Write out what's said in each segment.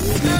Radio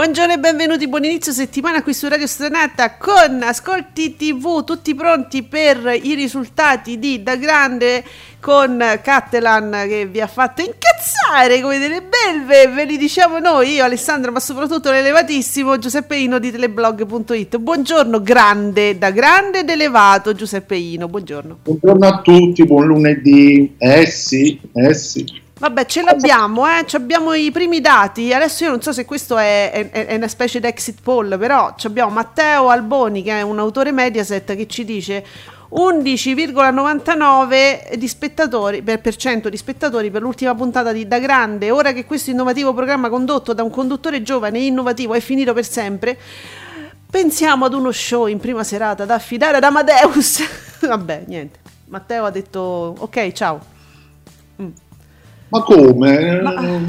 Buongiorno e benvenuti, buon inizio settimana qui su Radio Stranata con Ascolti TV, tutti pronti per i risultati di Da Grande con Cattelan che vi ha fatto incazzare come delle belve, ve li diciamo noi, io Alessandra, ma soprattutto l'elevatissimo Giuseppe Ino di teleblog.it. Buongiorno grande, da grande ed elevato Giuseppe Ino, buongiorno. Buongiorno a tutti, buon lunedì. Eh sì, eh sì. Vabbè, ce l'abbiamo, eh? abbiamo i primi dati. Adesso io non so se questo è, è, è, una specie di exit poll, però abbiamo Matteo Alboni, che è un autore Mediaset, che ci dice 11,99 di spettatori, per, per di spettatori per l'ultima puntata di Da Grande. Ora che questo innovativo programma condotto da un conduttore giovane e innovativo è finito per sempre, pensiamo ad uno show in prima serata da affidare ad Amadeus. Vabbè, niente. Matteo ha detto ok, ciao. Mm. Ma come? Ma...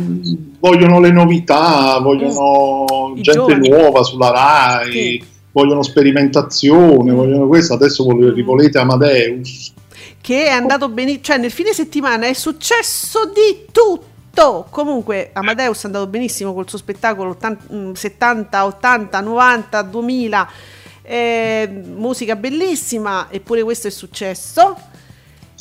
Vogliono le novità, vogliono I gente giovani. nuova sulla RAI, sì. vogliono sperimentazione, mm. vogliono questo, adesso mm. rivolete Amadeus. Che è andato benissimo, cioè nel fine settimana è successo di tutto. Comunque Amadeus è andato benissimo col suo spettacolo 80, 70, 80, 90, 2000, eh, musica bellissima, eppure questo è successo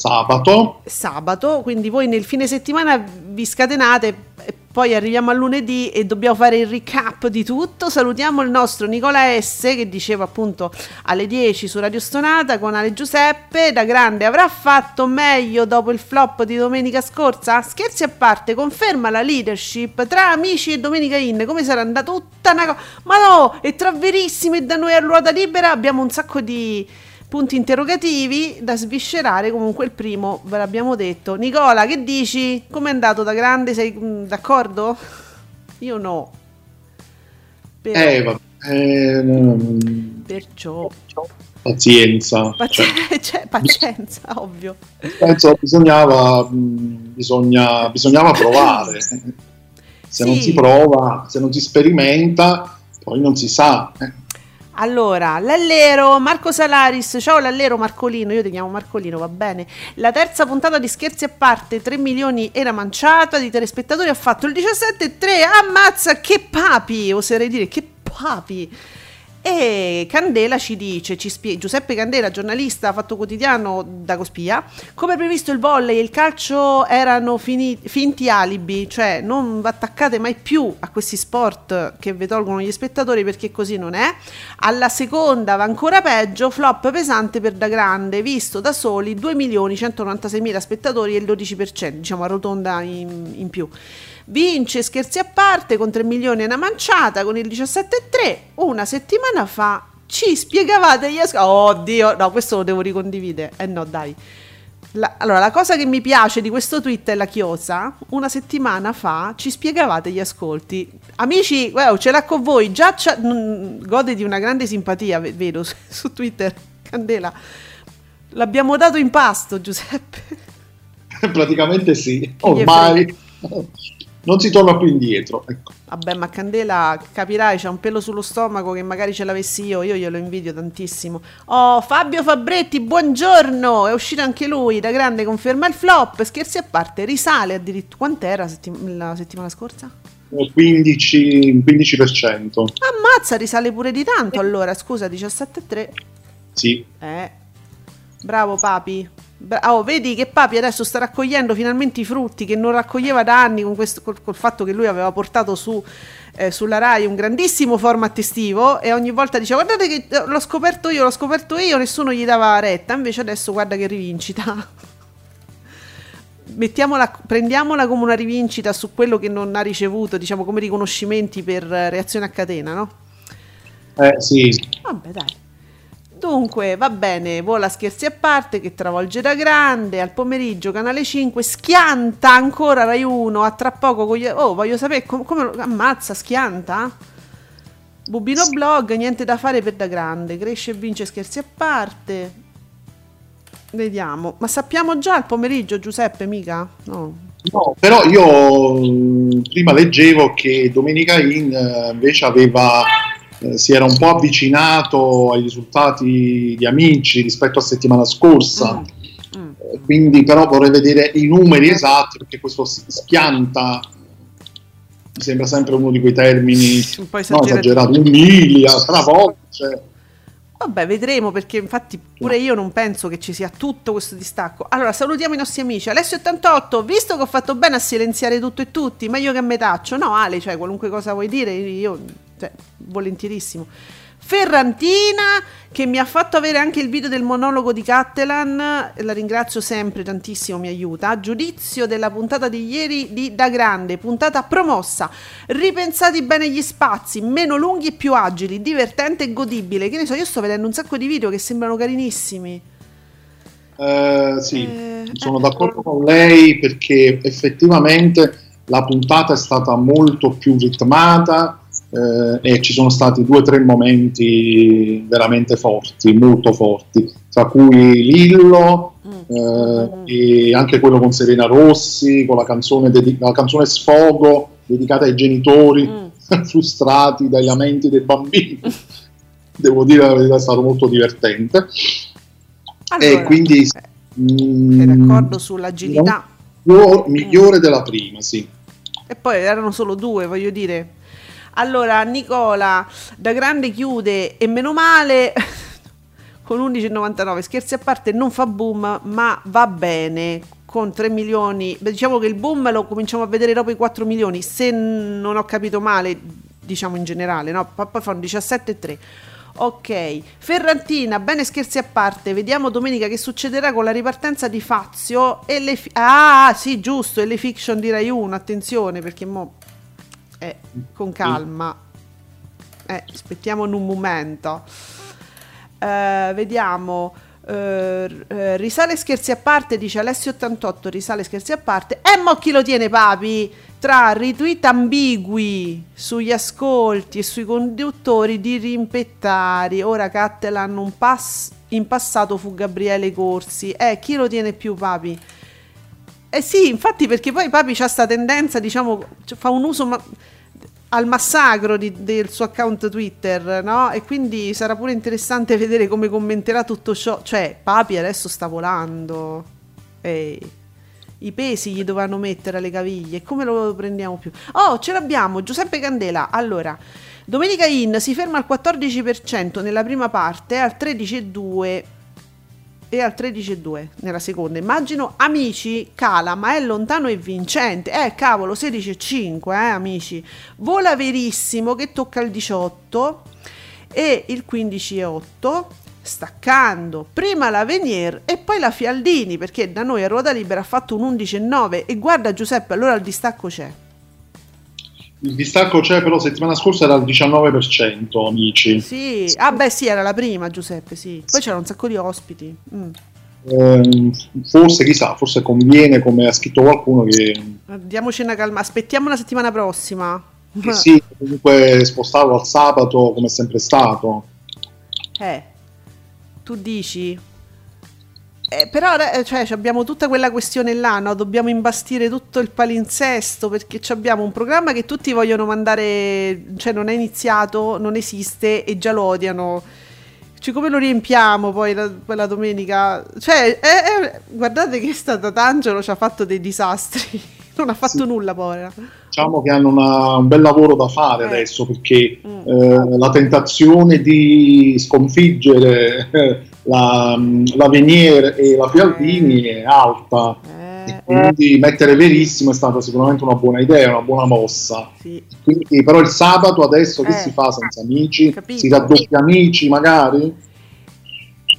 sabato. Sabato, quindi voi nel fine settimana vi scatenate, poi arriviamo a lunedì e dobbiamo fare il recap di tutto. Salutiamo il nostro Nicola S che diceva appunto alle 10 su Radio Stonata con Ale Giuseppe, da grande avrà fatto meglio dopo il flop di domenica scorsa? Scherzi a parte, conferma la leadership tra amici e Domenica In, come sarà andata tutta una cosa? Ma no, e tra verissimi e da noi a ruota libera abbiamo un sacco di punti interrogativi da sviscerare. Comunque il primo ve l'abbiamo detto. Nicola, che dici? Com'è andato da grande? Sei mh, mm, d'accordo? Io no. Però... Eh, vabbè. Eh, Perciò. Pazienza. Pazi- cioè, cioè, pazienza, ovvio. Penso bisognava, mm, bisogna, bisognava provare. Se sì. non si prova, se non si sperimenta, poi non si sa. Eh. Allora, l'allero Marco Salaris, ciao l'allero Marcolino, io ti chiamo Marcolino, va bene. La terza puntata di Scherzi a parte, 3 milioni era manciata, di telespettatori ha fatto il 17,3, ammazza che papi, oserei dire che papi. E Candela ci dice, ci spie- Giuseppe Candela, giornalista, fatto quotidiano da Cospia, come previsto il volley e il calcio erano fini- finti alibi, cioè non attaccate mai più a questi sport che vi tolgono gli spettatori perché così non è. Alla seconda va ancora peggio, flop pesante per da grande, visto da soli 2 milioni 196 mila spettatori e il 12%, diciamo arrotonda in, in più. Vince scherzi a parte con 3 milioni e una manciata con il 17,3. Una settimana fa ci spiegavate gli ascolti. Oh Dio, no, questo lo devo ricondividere. Eh no, dai. La, allora, la cosa che mi piace di questo tweet è la chiosa. Una settimana fa ci spiegavate gli ascolti. Amici, wow, ce l'ha con voi. Già mh, gode di una grande simpatia, vedo su, su Twitter. Candela. L'abbiamo dato in pasto, Giuseppe. Praticamente sì. Ormai non si torna più indietro. Ecco. Vabbè, ma Candela, capirai, c'è un pelo sullo stomaco che magari ce l'avessi io, io glielo invidio tantissimo. Oh, Fabio Fabretti, buongiorno! È uscito anche lui, da grande conferma il flop, scherzi a parte, risale addirittura. Quant'era settim- la settimana scorsa? 15, 15%. Ammazza, risale pure di tanto allora, scusa, 17,3. Sì. Eh, Bravo papi. Oh, vedi che papi adesso sta raccogliendo finalmente i frutti che non raccoglieva da anni con questo, col, col fatto che lui aveva portato su eh, sulla Rai un grandissimo format estivo e ogni volta diceva guardate che eh, l'ho scoperto io, l'ho scoperto io, nessuno gli dava retta, invece adesso guarda che rivincita. Mettiamola, prendiamola come una rivincita su quello che non ha ricevuto, diciamo come riconoscimenti per reazione a catena, no? Eh sì. Vabbè, dai. Dunque, va bene, vola scherzi a parte che travolge da grande, al pomeriggio canale 5, schianta ancora Rai 1, a tra poco con gli... Oh, voglio sapere com- come lo... ammazza, schianta? Bubino blog, niente da fare per da grande, cresce e vince scherzi a parte. Vediamo, ma sappiamo già il pomeriggio Giuseppe, mica? No. No, però io mh, prima leggevo che Domenica In eh, invece aveva eh, si era un po' avvicinato ai risultati di amici rispetto a settimana scorsa. Mm. Mm. Eh, quindi però vorrei vedere i numeri esatti perché questo schianta mi sembra sempre uno di quei termini un po' esagerato, no, umilia, travolge. Vabbè, vedremo perché infatti pure io non penso che ci sia tutto questo distacco. Allora, salutiamo i nostri amici. Alessio88, visto che ho fatto bene a silenziare tutto e tutti, meglio che a metaccio. No, Ale, cioè qualunque cosa vuoi dire, io cioè, volentierissimo. Ferrantina che mi ha fatto avere anche il video del monologo di Cattelan, la ringrazio sempre tantissimo, mi aiuta. Giudizio della puntata di ieri di Da Grande, puntata promossa. Ripensati bene gli spazi, meno lunghi e più agili, divertente e godibile. Che ne so, io sto vedendo un sacco di video che sembrano carinissimi. Eh, sì, eh, sono eh, d'accordo con lei perché effettivamente la puntata è stata molto più ritmata eh, e ci sono stati due o tre momenti veramente forti, molto forti, tra cui Lillo mm. eh, e anche quello con Serena Rossi, con la canzone, dedica- la canzone Sfogo dedicata ai genitori mm. frustrati dai lamenti dei bambini. Devo dire verità, è stato molto divertente. Allora, e quindi... Eh, mm, sei d'accordo sull'agilità? Migliore della prima, sì. E poi erano solo due, voglio dire allora, Nicola da grande chiude e meno male con 11,99. Scherzi a parte, non fa boom, ma va bene con 3 milioni. Diciamo che il boom lo cominciamo a vedere dopo i 4 milioni, se non ho capito male, diciamo in generale, no? Poi fa un 17,3. Ok, Ferrantina, bene scherzi a parte, vediamo domenica che succederà con la ripartenza di Fazio e le... Fi- ah, sì, giusto, e le fiction di Rai 1, attenzione perché mo eh, con calma. Eh, aspettiamo un momento. Eh, vediamo. Uh, risale scherzi a parte, dice Alessio88, risale scherzi a parte. E mo chi lo tiene papi? Tra retweet ambigui sugli ascolti e sui conduttori di rimpettari. Ora Cattelan un pass in passato fu Gabriele Corsi. Eh, chi lo tiene più papi? Eh sì, infatti perché poi Papi c'ha sta tendenza, diciamo, fa un uso ma- al massacro di, del suo account Twitter, no? E quindi sarà pure interessante vedere come commenterà tutto ciò. Cioè, Papi adesso sta volando. Ehi. I pesi gli dovranno mettere alle caviglie. Come lo prendiamo più? Oh, ce l'abbiamo, Giuseppe Candela. Allora, Domenica In si ferma al 14% nella prima parte, al 13,2% e al 13,2 nella seconda. Immagino amici cala, ma è lontano e vincente. Eh, cavolo, 16,5, eh, amici. Vola verissimo che tocca il 18 e il 15,8 staccando prima la Venier e poi la Fialdini perché da noi a ruota libera ha fatto un 11,9 e guarda Giuseppe allora il distacco c'è il distacco c'è però settimana scorsa era al 19%, amici. Sì, ah beh sì, era la prima Giuseppe, sì. Poi c'era un sacco di ospiti. Mm. Eh, forse, chissà, forse conviene, come ha scritto qualcuno, che... Diamoci una calma, aspettiamo la settimana prossima. Eh sì, comunque spostarlo al sabato come è sempre stato. Eh, tu dici? Eh, però eh, cioè, abbiamo tutta quella questione là, no? dobbiamo imbastire tutto il palinsesto perché abbiamo un programma che tutti vogliono mandare, cioè non è iniziato, non esiste e già lo odiano. Cioè, come lo riempiamo poi la, quella domenica? Cioè, eh, eh, guardate che stata Tangelo ci ha fatto dei disastri, non ha fatto sì. nulla, povera. Diciamo che hanno una, un bel lavoro da fare eh. adesso perché mm. Eh, la tentazione di sconfiggere la, la Venier e la Fialdini è alta. Eh. quindi mettere Verissimo è stata sicuramente una buona idea, una buona mossa. Sì. Quindi, però il sabato adesso che eh. si fa senza amici? Capito. Si raddoppia amici magari?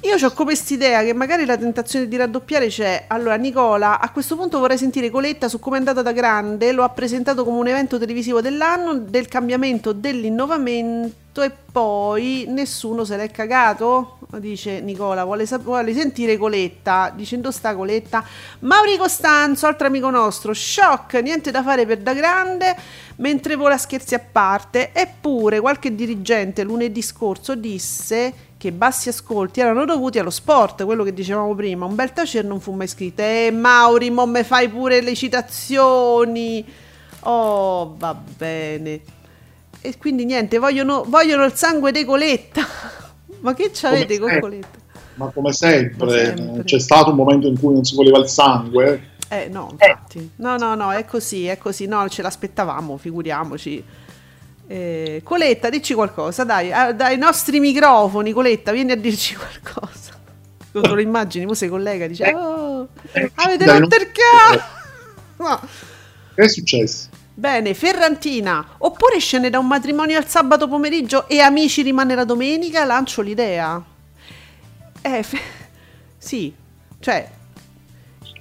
Io ho come quest'idea che magari la tentazione di raddoppiare c'è. Allora, Nicola, a questo punto vorrei sentire Coletta su come è andata da grande. Lo ha presentato come un evento televisivo dell'anno, del cambiamento, dell'innovamento e poi nessuno se l'è cagato? Dice Nicola, vuole, sap- vuole sentire Coletta. Dicendo sta Coletta. Mauri Costanzo, altro amico nostro, shock, niente da fare per da grande, mentre vola scherzi a parte. Eppure qualche dirigente lunedì scorso disse che bassi ascolti erano dovuti allo sport, quello che dicevamo prima. Un bel tacer non fu mai scritto. Eh, Mauri, mo me fai pure le citazioni. Oh, va bene. E quindi niente, vogliono, vogliono il sangue di Coletta. Ma che c'avete con Coletta? Ma come sempre, sempre, c'è stato un momento in cui non si voleva il sangue. Eh no, infatti. No, no, no, è così, è così. No, ce l'aspettavamo, figuriamoci. Eh, Coletta, dici qualcosa, dai, ah, dai nostri microfoni, Coletta, vieni a dirci qualcosa. Te lo immagini, tu sei collega, dice, eh, oh, eh, avete rotto il No. Che è successo? Bene, Ferrantina, oppure scende da un matrimonio al sabato pomeriggio e amici rimane la domenica, lancio l'idea. Eh, fe- sì, cioè,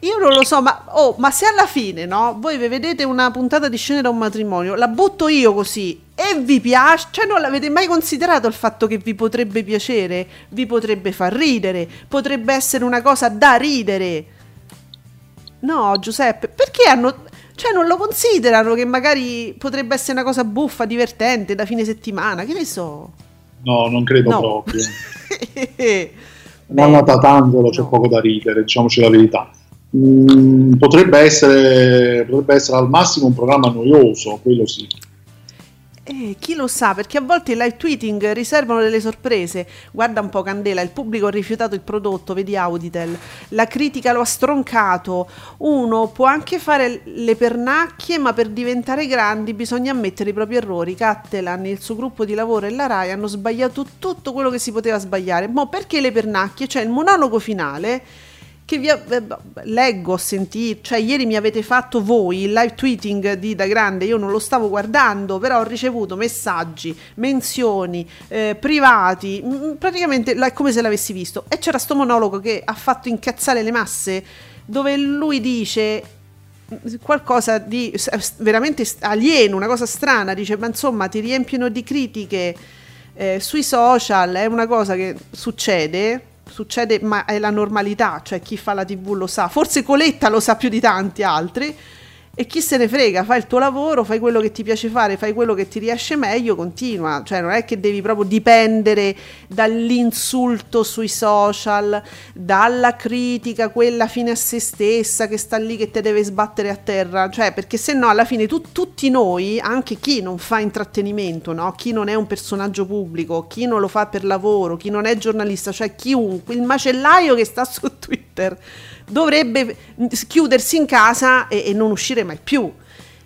io non lo so, ma, oh, ma se alla fine, no? Voi vedete una puntata di scene da un matrimonio, la butto io così e vi piace, cioè non l'avete mai considerato il fatto che vi potrebbe piacere, vi potrebbe far ridere, potrebbe essere una cosa da ridere. No, Giuseppe, perché hanno cioè non lo considerano che magari potrebbe essere una cosa buffa, divertente da fine settimana, che ne so. No, non credo no. proprio. non tanto, c'è poco da ridere, diciamoci la verità. Mm, potrebbe, essere, potrebbe essere al massimo un programma noioso, quello sì. Eh, chi lo sa, perché a volte i live tweeting riservano delle sorprese. Guarda un po' Candela, il pubblico ha rifiutato il prodotto, vedi Auditel. La critica lo ha stroncato. Uno può anche fare le pernacchie, ma per diventare grandi bisogna ammettere i propri errori. Cattelan, il suo gruppo di lavoro e la RAI hanno sbagliato tutto quello che si poteva sbagliare. Ma perché le pernacchie? Cioè il monologo finale che vi eh, leggo, ho sentito, cioè ieri mi avete fatto voi il live tweeting di Da Grande, io non lo stavo guardando, però ho ricevuto messaggi, menzioni, eh, privati, mh, praticamente è come se l'avessi visto. E c'era sto monologo che ha fatto incazzare le masse, dove lui dice qualcosa di veramente alieno, una cosa strana, dice ma insomma ti riempiono di critiche eh, sui social, è una cosa che succede succede, ma è la normalità, cioè chi fa la tv lo sa, forse Coletta lo sa più di tanti altri, e chi se ne frega, fai il tuo lavoro, fai quello che ti piace fare, fai quello che ti riesce meglio, continua, cioè non è che devi proprio dipendere dall'insulto sui social, dalla critica, quella fine a se stessa che sta lì che te deve sbattere a terra, cioè perché se no alla fine tu, tutti noi, anche chi non fa intrattenimento, no? chi non è un personaggio pubblico, chi non lo fa per lavoro, chi non è giornalista, cioè chiunque, il macellaio che sta su Twitter dovrebbe chiudersi in casa e, e non uscire mai più.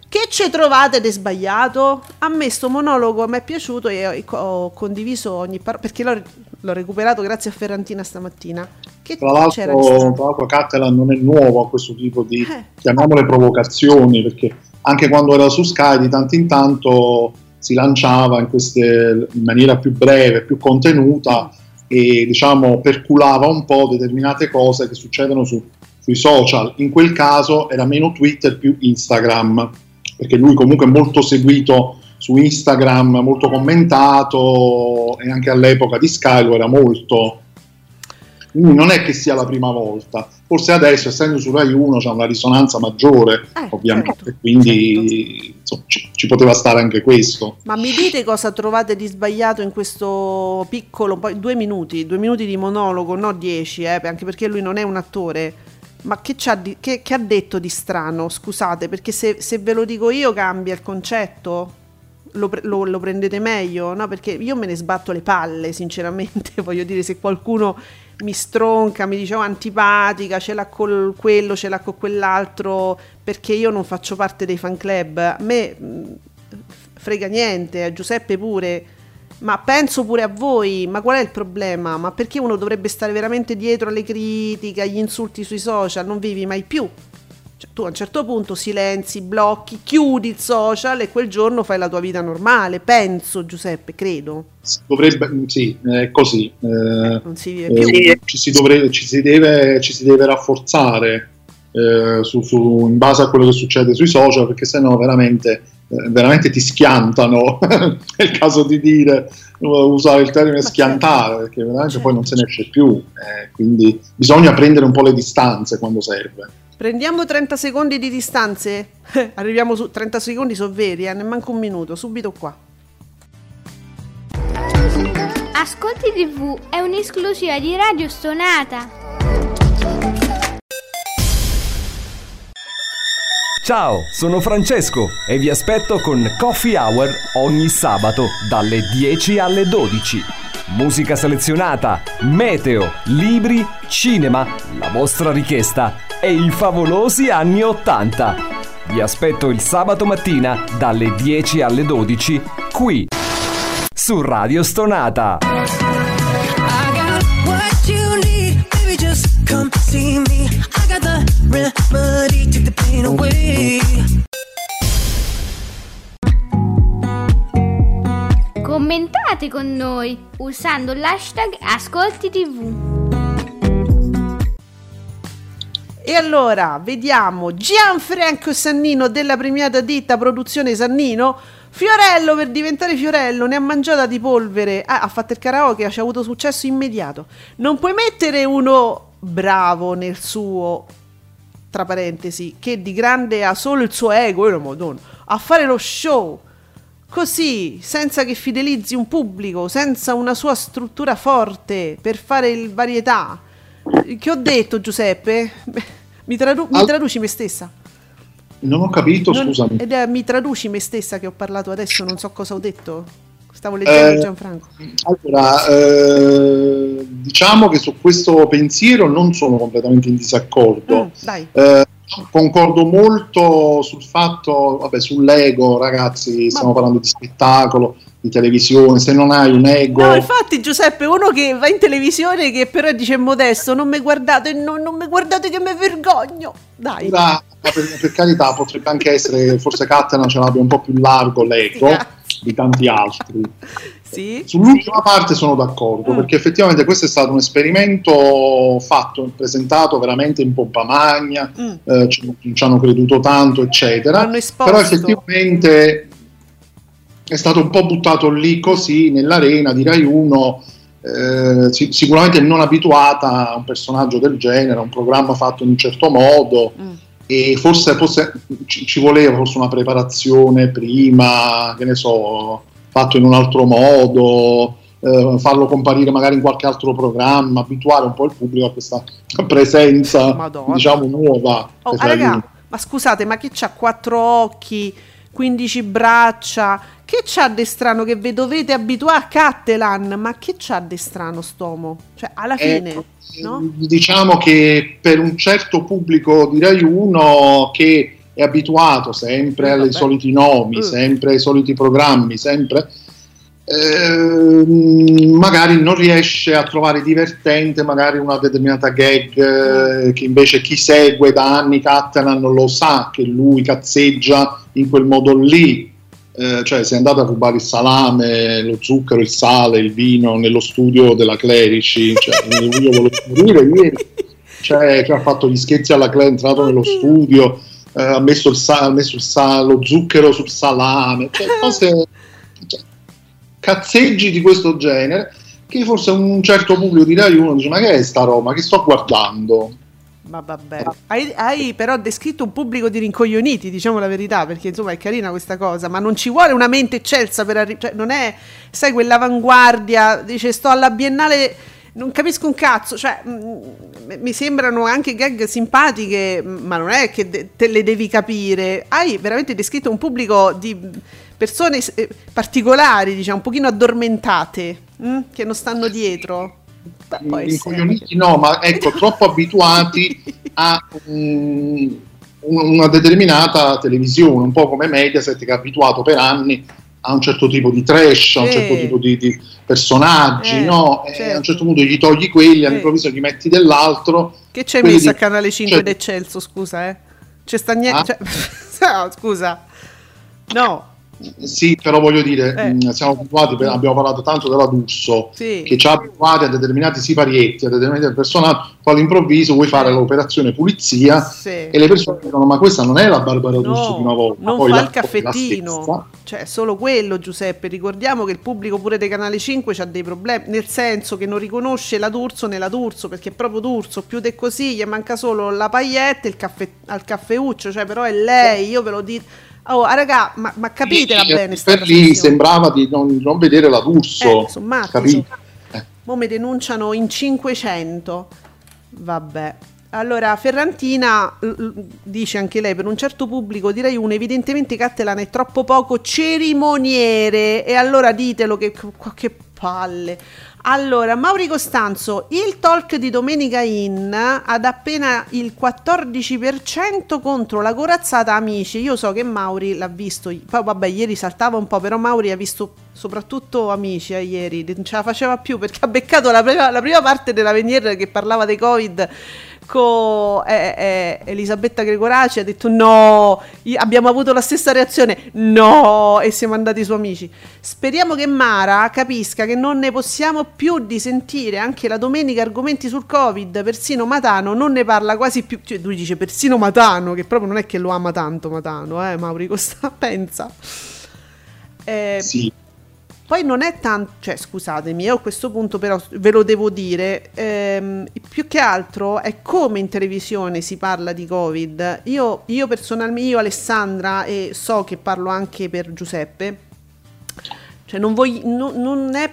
Che ci trovate di sbagliato? A me sto monologo mi è piaciuto e ho condiviso ogni parola perché l'ho, l'ho, recuperato grazie a Ferrantina stamattina. Che tra l'altro, c'era tra l'altro Catalan non è nuovo a questo tipo di, eh. chiamiamole provocazioni, perché anche quando era su Sky di tanto in tanto si lanciava in, queste, in maniera più breve, più contenuta e diciamo perculava un po' determinate cose che succedono su, sui social. In quel caso era meno Twitter, più Instagram, perché lui comunque è molto seguito su Instagram, molto commentato e anche all'epoca di Sky lo era molto. Quindi non è che sia la prima volta. Forse adesso, essendo su Rai 1, c'è una risonanza maggiore, eh, ovviamente, certo, quindi certo. Insomma, ci, ci, poteva stare anche questo. Ma mi dite cosa trovate di sbagliato in questo piccolo, poi due minuti, due minuti di monologo, no dieci, eh, anche perché lui non è un attore. Ma che, di, che, che ha detto di strano? Scusate, perché se, se ve lo dico io cambia il concetto? Lo, lo, lo, prendete meglio, no? Perché io me ne sbatto le palle, sinceramente. Voglio dire, se qualcuno mi stronca, mi dice oh, antipatica, ce l'ha con quello, ce l'ha con quell'altro, perché io non faccio parte dei fan club. A me frega niente, a Giuseppe pure. Ma penso pure a voi, ma qual è il problema? Ma perché uno dovrebbe stare veramente dietro alle critiche, agli insulti sui social? Non vivi mai più. Cioè, tu a un certo punto silenzi, blocchi, chiudi il social e quel giorno fai la tua vita normale. Penso, Giuseppe, credo. Dovrebbe, sì, è così. Eh, non si vive più. Eh, ci, si dovrebbe, ci, si deve, ci si deve rafforzare eh, su, su, in base a quello che succede sui social, perché sennò veramente eh, veramente ti schiantano, è il caso di dire, usare il termine Ma schiantare, certo. perché veramente certo. poi non se ne esce più, eh, quindi bisogna prendere un po' le distanze quando serve. Prendiamo 30 secondi di distanze, arriviamo su 30 secondi, sono veri, eh, ne manca un minuto, subito qua. Ascolti TV è un'esclusiva di Radio Stonata. Ciao, sono Francesco e vi aspetto con Coffee Hour ogni sabato dalle 10 alle 12. Musica selezionata, meteo, libri, cinema, la vostra richiesta e i favolosi anni 80. Vi aspetto il sabato mattina dalle 10 alle 12 qui su Radio Stonata. Commentate con noi usando l'hashtag Ascolti TV. E allora vediamo Gianfranco Sannino della premiata ditta Produzione Sannino. Fiorello per diventare Fiorello ne ha mangiata di polvere. Ah, ha fatto il karaoke, ha avuto successo immediato. Non puoi mettere uno bravo nel suo, tra parentesi, che di grande ha solo il suo ego, io madonna, a fare lo show. Così, senza che fidelizzi un pubblico, senza una sua struttura forte per fare il varietà che ho detto Giuseppe? Mi, tradu- mi traduci me stessa? Non ho capito, non, scusami. Ed è, mi traduci me stessa che ho parlato adesso, non so cosa ho detto. Stavo leggendo eh, Gianfranco. Allora, eh, diciamo che su questo pensiero non sono completamente in disaccordo. Mm, eh, concordo molto sul fatto, vabbè, sull'ego, ragazzi, stiamo parlando di spettacolo, di televisione, se non hai un ego... No, infatti Giuseppe, uno che va in televisione che però dice modesto, non mi guardate, no, non mi guardate che mi vergogno. Dai. Da, per, per, carità, potrebbe anche essere, forse Catena ce l'abbia un po' più largo l'ego di tanti altri. Sì. Sull'ultima parte sono d'accordo, mm. perché effettivamente questo è stato un esperimento fatto, presentato veramente in pompa magna, mm. eh, ci, ci, hanno creduto tanto, eccetera. Però effettivamente è stato un po' buttato lì così nell'arena di Rai 1 eh, sicuramente non abituata a un personaggio del genere, a un programma fatto in un certo modo mm. E forse, forse ci, voleva forse una preparazione prima, che ne so, fatto in un altro modo, eh, farlo comparire magari in qualche altro programma, abituare un po' il pubblico a questa presenza Madonna. diciamo nuova. Oh, raga, ma scusate, ma chi c'ha quattro occhi? 15 braccia. Che c'ha di strano che vi dovete abituare a Cattelan? Ma che c'ha di strano Stomo? Cioè, alla eh, fine, eh, no? Diciamo che per un certo pubblico direi uno che è abituato sempre eh, ai soliti nomi, uh. sempre ai soliti programmi, sempre eh, magari non riesce a trovare divertente magari una determinata gag eh, che invece chi segue da anni Catalan lo sa che lui cazzeggia in quel modo lì eh, cioè si è andato a rubare il salame, lo zucchero, il sale, il vino nello studio della Clerici cioè, io volevo morire ieri. Cioè, che ha fatto gli scherzi alla Clerici è entrato nello studio eh, ha messo, il, sa- ha messo il sa- lo zucchero sul salame cioè, cose cioè, cazzeggi di questo genere che forse un certo pubblico di Rai 1 dice ma che è sta roba, che sto guardando? Ma vabbè, hai, hai, però descritto un pubblico di rincoglioniti, diciamo la verità, perché insomma è carina questa cosa, ma non ci vuole una mente eccelsa per arrivare, cioè non è, sai, quell'avanguardia, dice sto alla Biennale, non capisco un cazzo, cioè mh, mm, mi sembrano anche gag simpatiche, ma non è che de- te le devi capire, hai veramente descritto un pubblico di persone eh, particolari, diciamo, un pochino addormentate, mh, mm, che non stanno dietro. Incoglioniti no, ma ecco, troppo abituati a um, una determinata televisione, un po' come Mediaset che è abituato per anni a un certo tipo di trash, a un certo tipo di, di personaggi, Eh, no? E certo. a un certo punto gli togli quelli, all'improvviso gli metti dell'altro. Che quelli messo a di- canale 5 cioè- d'Eccelso, scusa, eh? C'è sta niente. Ah? cioè- no, scusa. No, Sì, però voglio dire, Eh. mh, siamo abituati, abbiamo parlato tanto della D'Urso, sì. che ci ha abituati a determinati siparietti, a determinati personaggi, poi all'improvviso vuoi fare l'operazione pulizia sì. e le persone dicono ma questa non è la Barbara D'Urso No, di una volta. non poi fa la- il caffettino, cioè solo quello Giuseppe, ricordiamo che il pubblico pure dei canali 5 ha dei problemi, nel senso che non riconosce la D'Urso nella D'Urso, perché è proprio D'Urso, più di così, gli manca solo la paillette e il caffè, al caffeuccio, cioè però è lei, io ve lo dico, oh ah, raga, ma, ma capitela Sì, bene per lì sembrava di non, non vedere la D'Urso, Eh, sono matti, capito? so. Mo mi denunciano in 500. Vabbè. Allora, Ferrantina dice anche lei, per un certo pubblico direi uno, evidentemente Cattelan è troppo poco cerimoniere. E allora ditelo che, che palle. Allora, Mauri Costanzo, il talk di Domenica In ad appena il 14% contro la corazzata Amici. Io so che Mauri l'ha visto, poi vabbè, ieri saltava un po', però Mauri ha visto soprattutto Amici eh, ieri, non ce la faceva più perché ha beccato la prima, la prima parte della Venier che parlava dei Covid con eh, eh, Elisabetta Gregoraci ha detto no, abbiamo avuto la stessa reazione, no, e siamo andati su amici. Speriamo che Mara capisca che non ne possiamo più di sentire anche la domenica argomenti sul Covid, persino Matano non ne parla quasi più, cioè lui dice persino Matano, che proprio non è che lo ama tanto Matano, eh, Mauri Costa, pensa. Eh, Sì, poi non è tanto, cioè scusatemi, io a questo punto però ve lo devo dire, ehm, più che altro è come in televisione si parla di Covid. Io, io personalmente, io Alessandra e so che parlo anche per Giuseppe, cioè non, voglio- no- non è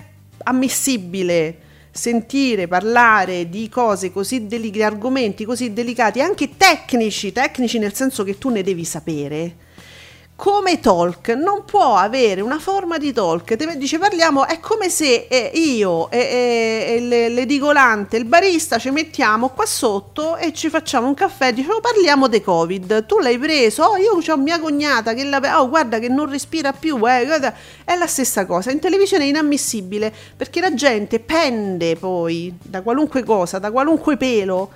ammissibile sentire parlare di cose così delicate, argomenti così delicati, anche tecnici, tecnici nel senso che tu ne devi sapere come talk non può avere una forma di talk. Te- dice parliamo è come se eh, io e, e- e le- l'edicolante il barista ci mettiamo qua sotto e ci facciamo un caffè. Dicevo parliamo di covid. Tu l'hai preso? Oh io ho mia cognata che la oh guarda che non respira più eh, guarda. è la stessa cosa. In televisione è inammissibile perché la gente pende poi da qualunque cosa da qualunque pelo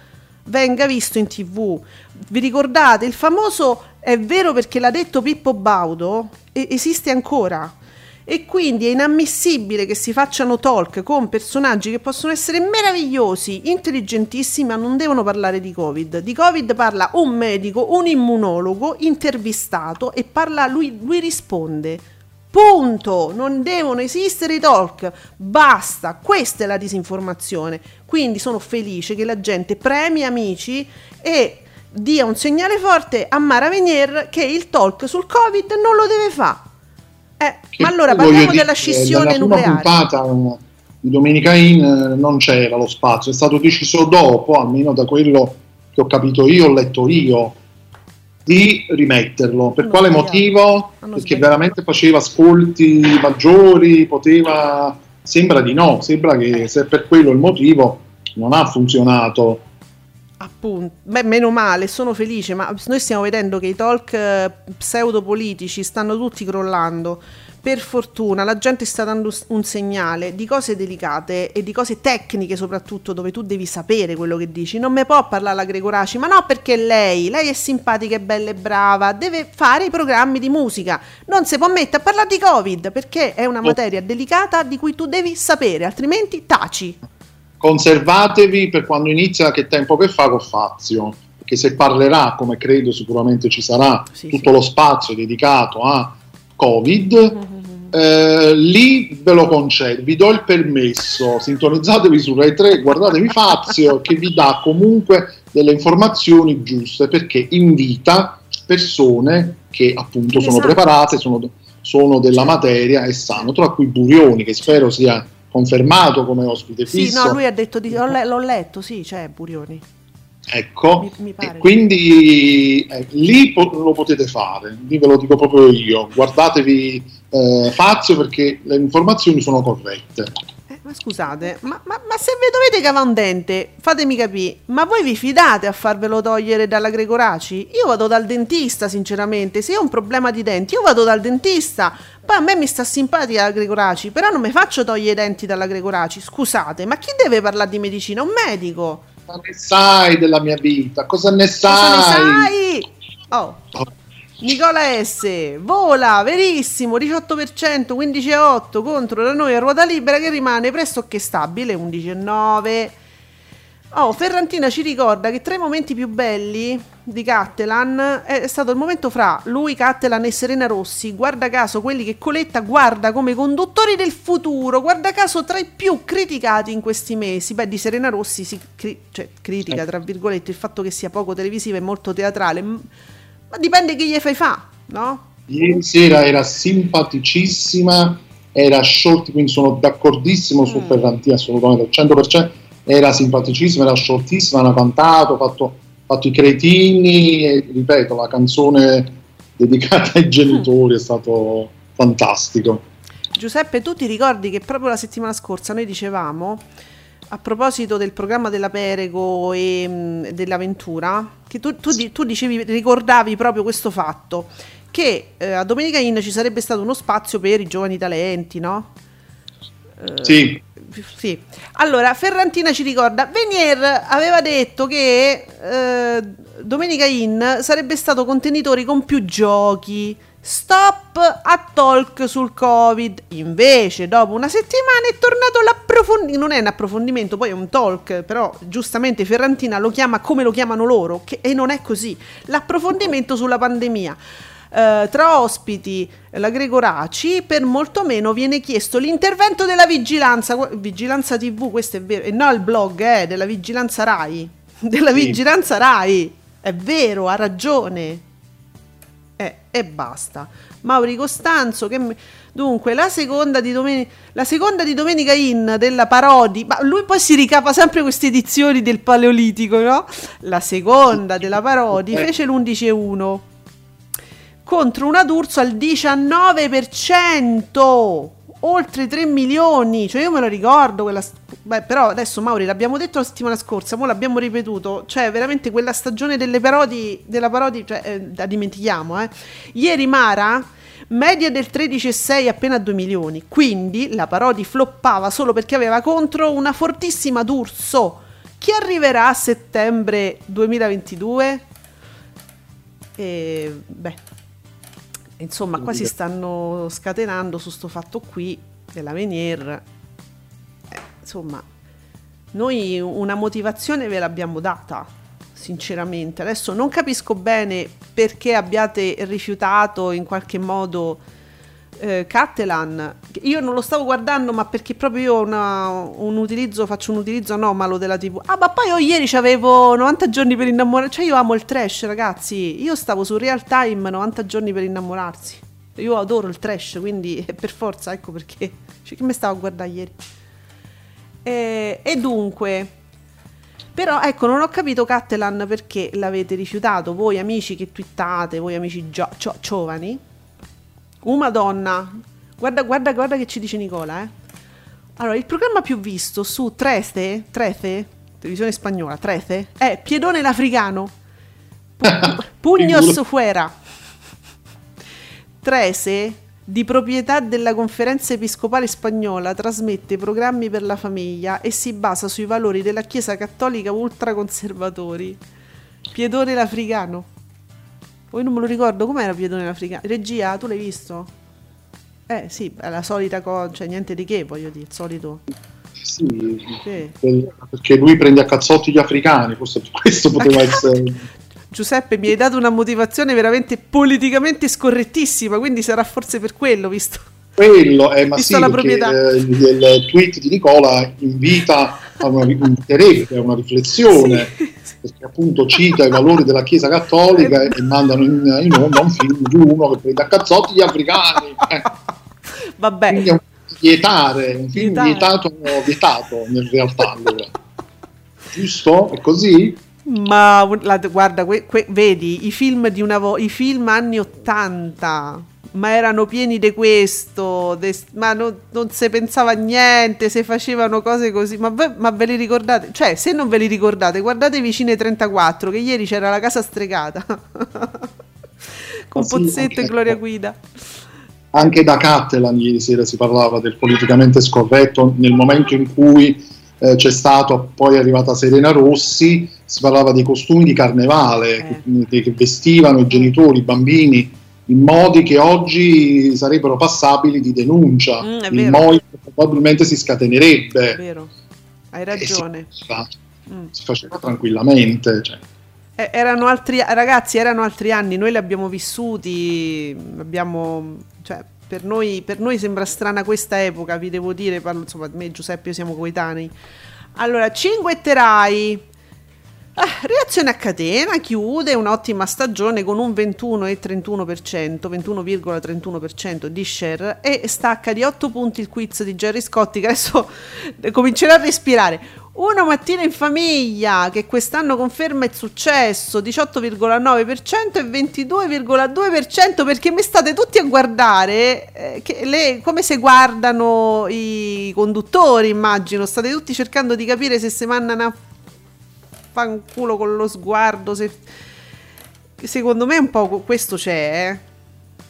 venga visto in tv. Vi ricordate il famoso è vero perché l'ha detto Pippo Baudo? Esiste ancora. E quindi è inammissibile che si facciano talk con personaggi che possono essere meravigliosi, intelligentissimi, ma non devono parlare di Covid. Di Covid parla un medico, un immunologo intervistato e parla lui, lui risponde. Punto, non devono esistere i talk, basta, questa è la disinformazione. Quindi sono felice che la gente premi amici e dia un segnale forte a Mara Venier che il talk sul Covid non lo deve fare. Eh, ma allora parliamo dire, della scissione nella prima nucleare. puntata eh, di Domenica In eh, non c'era lo spazio, è stato deciso dopo, almeno da quello che ho capito io, ho letto io, di rimetterlo. Per Hanno quale sbagliato. motivo? Perché veramente faceva ascolti maggiori, poteva... Sembra di no, sembra che se per quello il motivo non ha funzionato. Appunto, beh, meno male, sono felice, ma noi stiamo vedendo che i talk eh, pseudopolitici stanno tutti crollando. Per fortuna la gente sta dando un segnale di cose delicate e di cose tecniche soprattutto dove tu devi sapere quello che dici. Non me può parlare la Gregoraci, ma no perché lei, lei è simpatica e bella e brava, deve fare i programmi di musica. Non si può mettere a parlare di Covid perché è una materia delicata di cui tu devi sapere, altrimenti taci. Conservatevi per quando inizia che tempo che fa con Fazio perché se parlerà come credo sicuramente ci sarà Sì, tutto sì. lo spazio dedicato a Covid eh, lì ve lo concedo vi do il permesso sintonizzatevi su Rai 3 guardatevi Fazio che vi dà comunque delle informazioni giuste perché invita persone che appunto sono Esatto. preparate sono, sono della Certo. materia e sanno tra cui Burioni che spero sia confermato come ospite Sì, fisso no, lui ha detto di, l'ho, le- l'ho letto, sì, c'è Burioni. Ecco, Mi- mi pare. quindi eh, lì po- lo potete fare, lì ve lo dico proprio io, guardatevi eh, Fazio perché le informazioni sono corrette. Ma scusate, ma, ma, ma se vi dovete cavare un dente, fatemi capire, ma voi vi fidate a farvelo togliere dalla Gregoraci? Io vado dal dentista, sinceramente, se ho un problema di denti, io vado dal dentista. Poi a me mi sta simpatica la Gregoraci, però non mi faccio togliere i denti dalla Gregoraci. Scusate, ma chi deve parlare di medicina? Un medico. Ma ne sai della mia vita? Cosa ne sai? Cosa ne sai? Oh. oh. Nicola S. Vola, verissimo, 18%, 15,8 contro la noi a ruota libera che rimane pressoché stabile, 11,9. Oh, Ferrantina ci ricorda che tra i momenti più belli di Cattelan è stato il momento fra lui, Cattelan e Serena Rossi. Guarda caso quelli che Coletta guarda come conduttori del futuro, guarda caso tra i più criticati in questi mesi. Beh, di Serena Rossi si cri- cioè, critica, tra virgolette, il fatto che sia poco televisiva e molto teatrale ma dipende chi gli fai fa, no? Ieri sera era simpaticissima, era short, quindi sono d'accordissimo mm. su Ferranti, assolutamente, al 100%, era simpaticissima, era shortissima, hanno cantato, fatto, fatto i cretini, e, ripeto, la canzone dedicata ai genitori mm. è stato fantastico. Giuseppe, tu ti ricordi che proprio la settimana scorsa noi dicevamo a proposito del programma della Perego e mh, dell'avventura, che tu, tu, tu, dicevi, ricordavi proprio questo fatto, che eh, a Domenica Inn ci sarebbe stato uno spazio per i giovani talenti, no? Eh, sì. Sì. Allora, Ferrantina ci ricorda, Venier aveva detto che eh, Domenica Inn sarebbe stato contenitore con più giochi, Stop a talk sul Covid. Invece, dopo una settimana è tornato l'approfondimento. Non è un approfondimento, poi è un talk, però giustamente Ferrantina lo chiama come lo chiamano loro, che, e non è così. L'approfondimento sulla pandemia. Uh, tra ospiti la Gregoraci, per molto meno viene chiesto l'intervento della vigilanza, vigilanza TV, questo è vero, e no il blog eh, della vigilanza RAI, della sì. vigilanza RAI, è vero, ha ragione, eh, e basta. Mauri Costanzo, che... dunque la seconda, di domen... la seconda di Domenica In della Parodi, ma lui poi si ricapa sempre queste edizioni del Paleolitico, no? La seconda della Parodi eh. fece l'11,1 contro una D'Urso al 19% oltre 3 milioni, cioè io me lo ricordo quella beh, però adesso Mauri l'abbiamo detto la settimana scorsa, ora l'abbiamo ripetuto, cioè veramente quella stagione delle parodi della parodi, cioè eh, la dimentichiamo, eh. Ieri Mara media del 13,6 appena 2 milioni, quindi la parodi floppava solo perché aveva contro una fortissima D'Urso. Chi arriverà a settembre 2022? E beh, insomma, qua si stanno scatenando su sto fatto qui della Venier. Eh, insomma, noi una motivazione ve l'abbiamo data, sinceramente. Adesso non capisco bene perché abbiate rifiutato in qualche modo eh, Cattelan, io non lo stavo guardando, ma perché proprio io una, un utilizzo, faccio un utilizzo anomalo della TV. Ah, ma poi io ieri avevo 90 giorni per innamorarsi. Cioè, io amo il trash, ragazzi. Io stavo su real time 90 giorni per innamorarsi. Io adoro il trash, quindi per forza, ecco perché. Cioè, che mi stavo a guardare ieri. E, e dunque. Però ecco, non ho capito Cattelan perché l'avete rifiutato, voi amici che twittate, voi amici gio- gio- giovani, Oh madonna. Guarda, guarda, guarda che ci dice Nicola, eh. Allora, il programma più visto su Trece, Trece, televisione spagnola, Trece, è Piedone l'Africano. Pu- Pugnos fuera. Trece, di proprietà della Conferenza Episcopale Spagnola, trasmette programmi per la famiglia e si basa sui valori della Chiesa Cattolica ultraconservatori. Piedone l'Africano. Poi non me lo ricordo com'era Piedone l'Africano. Regia, tu l'hai visto? Eh sì, è la solita cosa, cioè niente di che, voglio dire, il solito. Sì, sì. perché lui prende a cazzotti gli africani, forse questo poteva essere... Giuseppe, mi hai dato una motivazione veramente politicamente scorrettissima, quindi sarà forse per quello, visto quello è ma sì, la proprietà. Eh, il, il, tweet di Nicola invita a una, a una riflessione sì perché appunto cita i valori della Chiesa Cattolica e, mandano in, in onda un film di uno che prende a cazzotti gli africani. Eh. Vabbè. Quindi è un vietare, un film vietato, vietato in realtà. Allora. Giusto? È così? Ma la, guarda, que, que, vedi i film, di una vo- i film anni 80 ma erano pieni di questo, de, ma no, non si pensava a niente, se facevano cose così, ma, ve, ma, ve li ricordate? Cioè, se non ve li ricordate, guardate Vicine 34, che ieri c'era la casa stregata, con sì, Pozzetto e Gloria Guida. Anche da Cattelan ieri sera si parlava del politicamente scorretto nel momento in cui eh, c'è stato, poi è arrivata Serena Rossi, si parlava dei costumi di carnevale eh. che, che vestivano i genitori, i bambini in modi che oggi sarebbero passabili di denuncia, mm, in modi che probabilmente si scatenerebbe. È vero, hai ragione. Si faceva, mm. si faceva tranquillamente. Cioè. Eh, erano altri, ragazzi, erano altri anni, noi li abbiamo vissuti, abbiamo, cioè, per, noi, per noi sembra strana questa epoca, vi devo dire, parlo, insomma, me e Giuseppe siamo coetanei. Allora, cinguetterai, Ah, reazione a catena chiude un'ottima stagione con un 21,31%, 21,31% di share e stacca di 8 punti il quiz di Jerry Scotti che adesso comincerà a respirare. Una mattina in famiglia che quest'anno conferma il successo 18,9% e 22,2% perché mi state tutti a guardare eh, le, come se guardano i conduttori immagino state tutti cercando di capire se si mandano a fanculo con lo sguardo. Se... Secondo me un po' questo c'è, eh?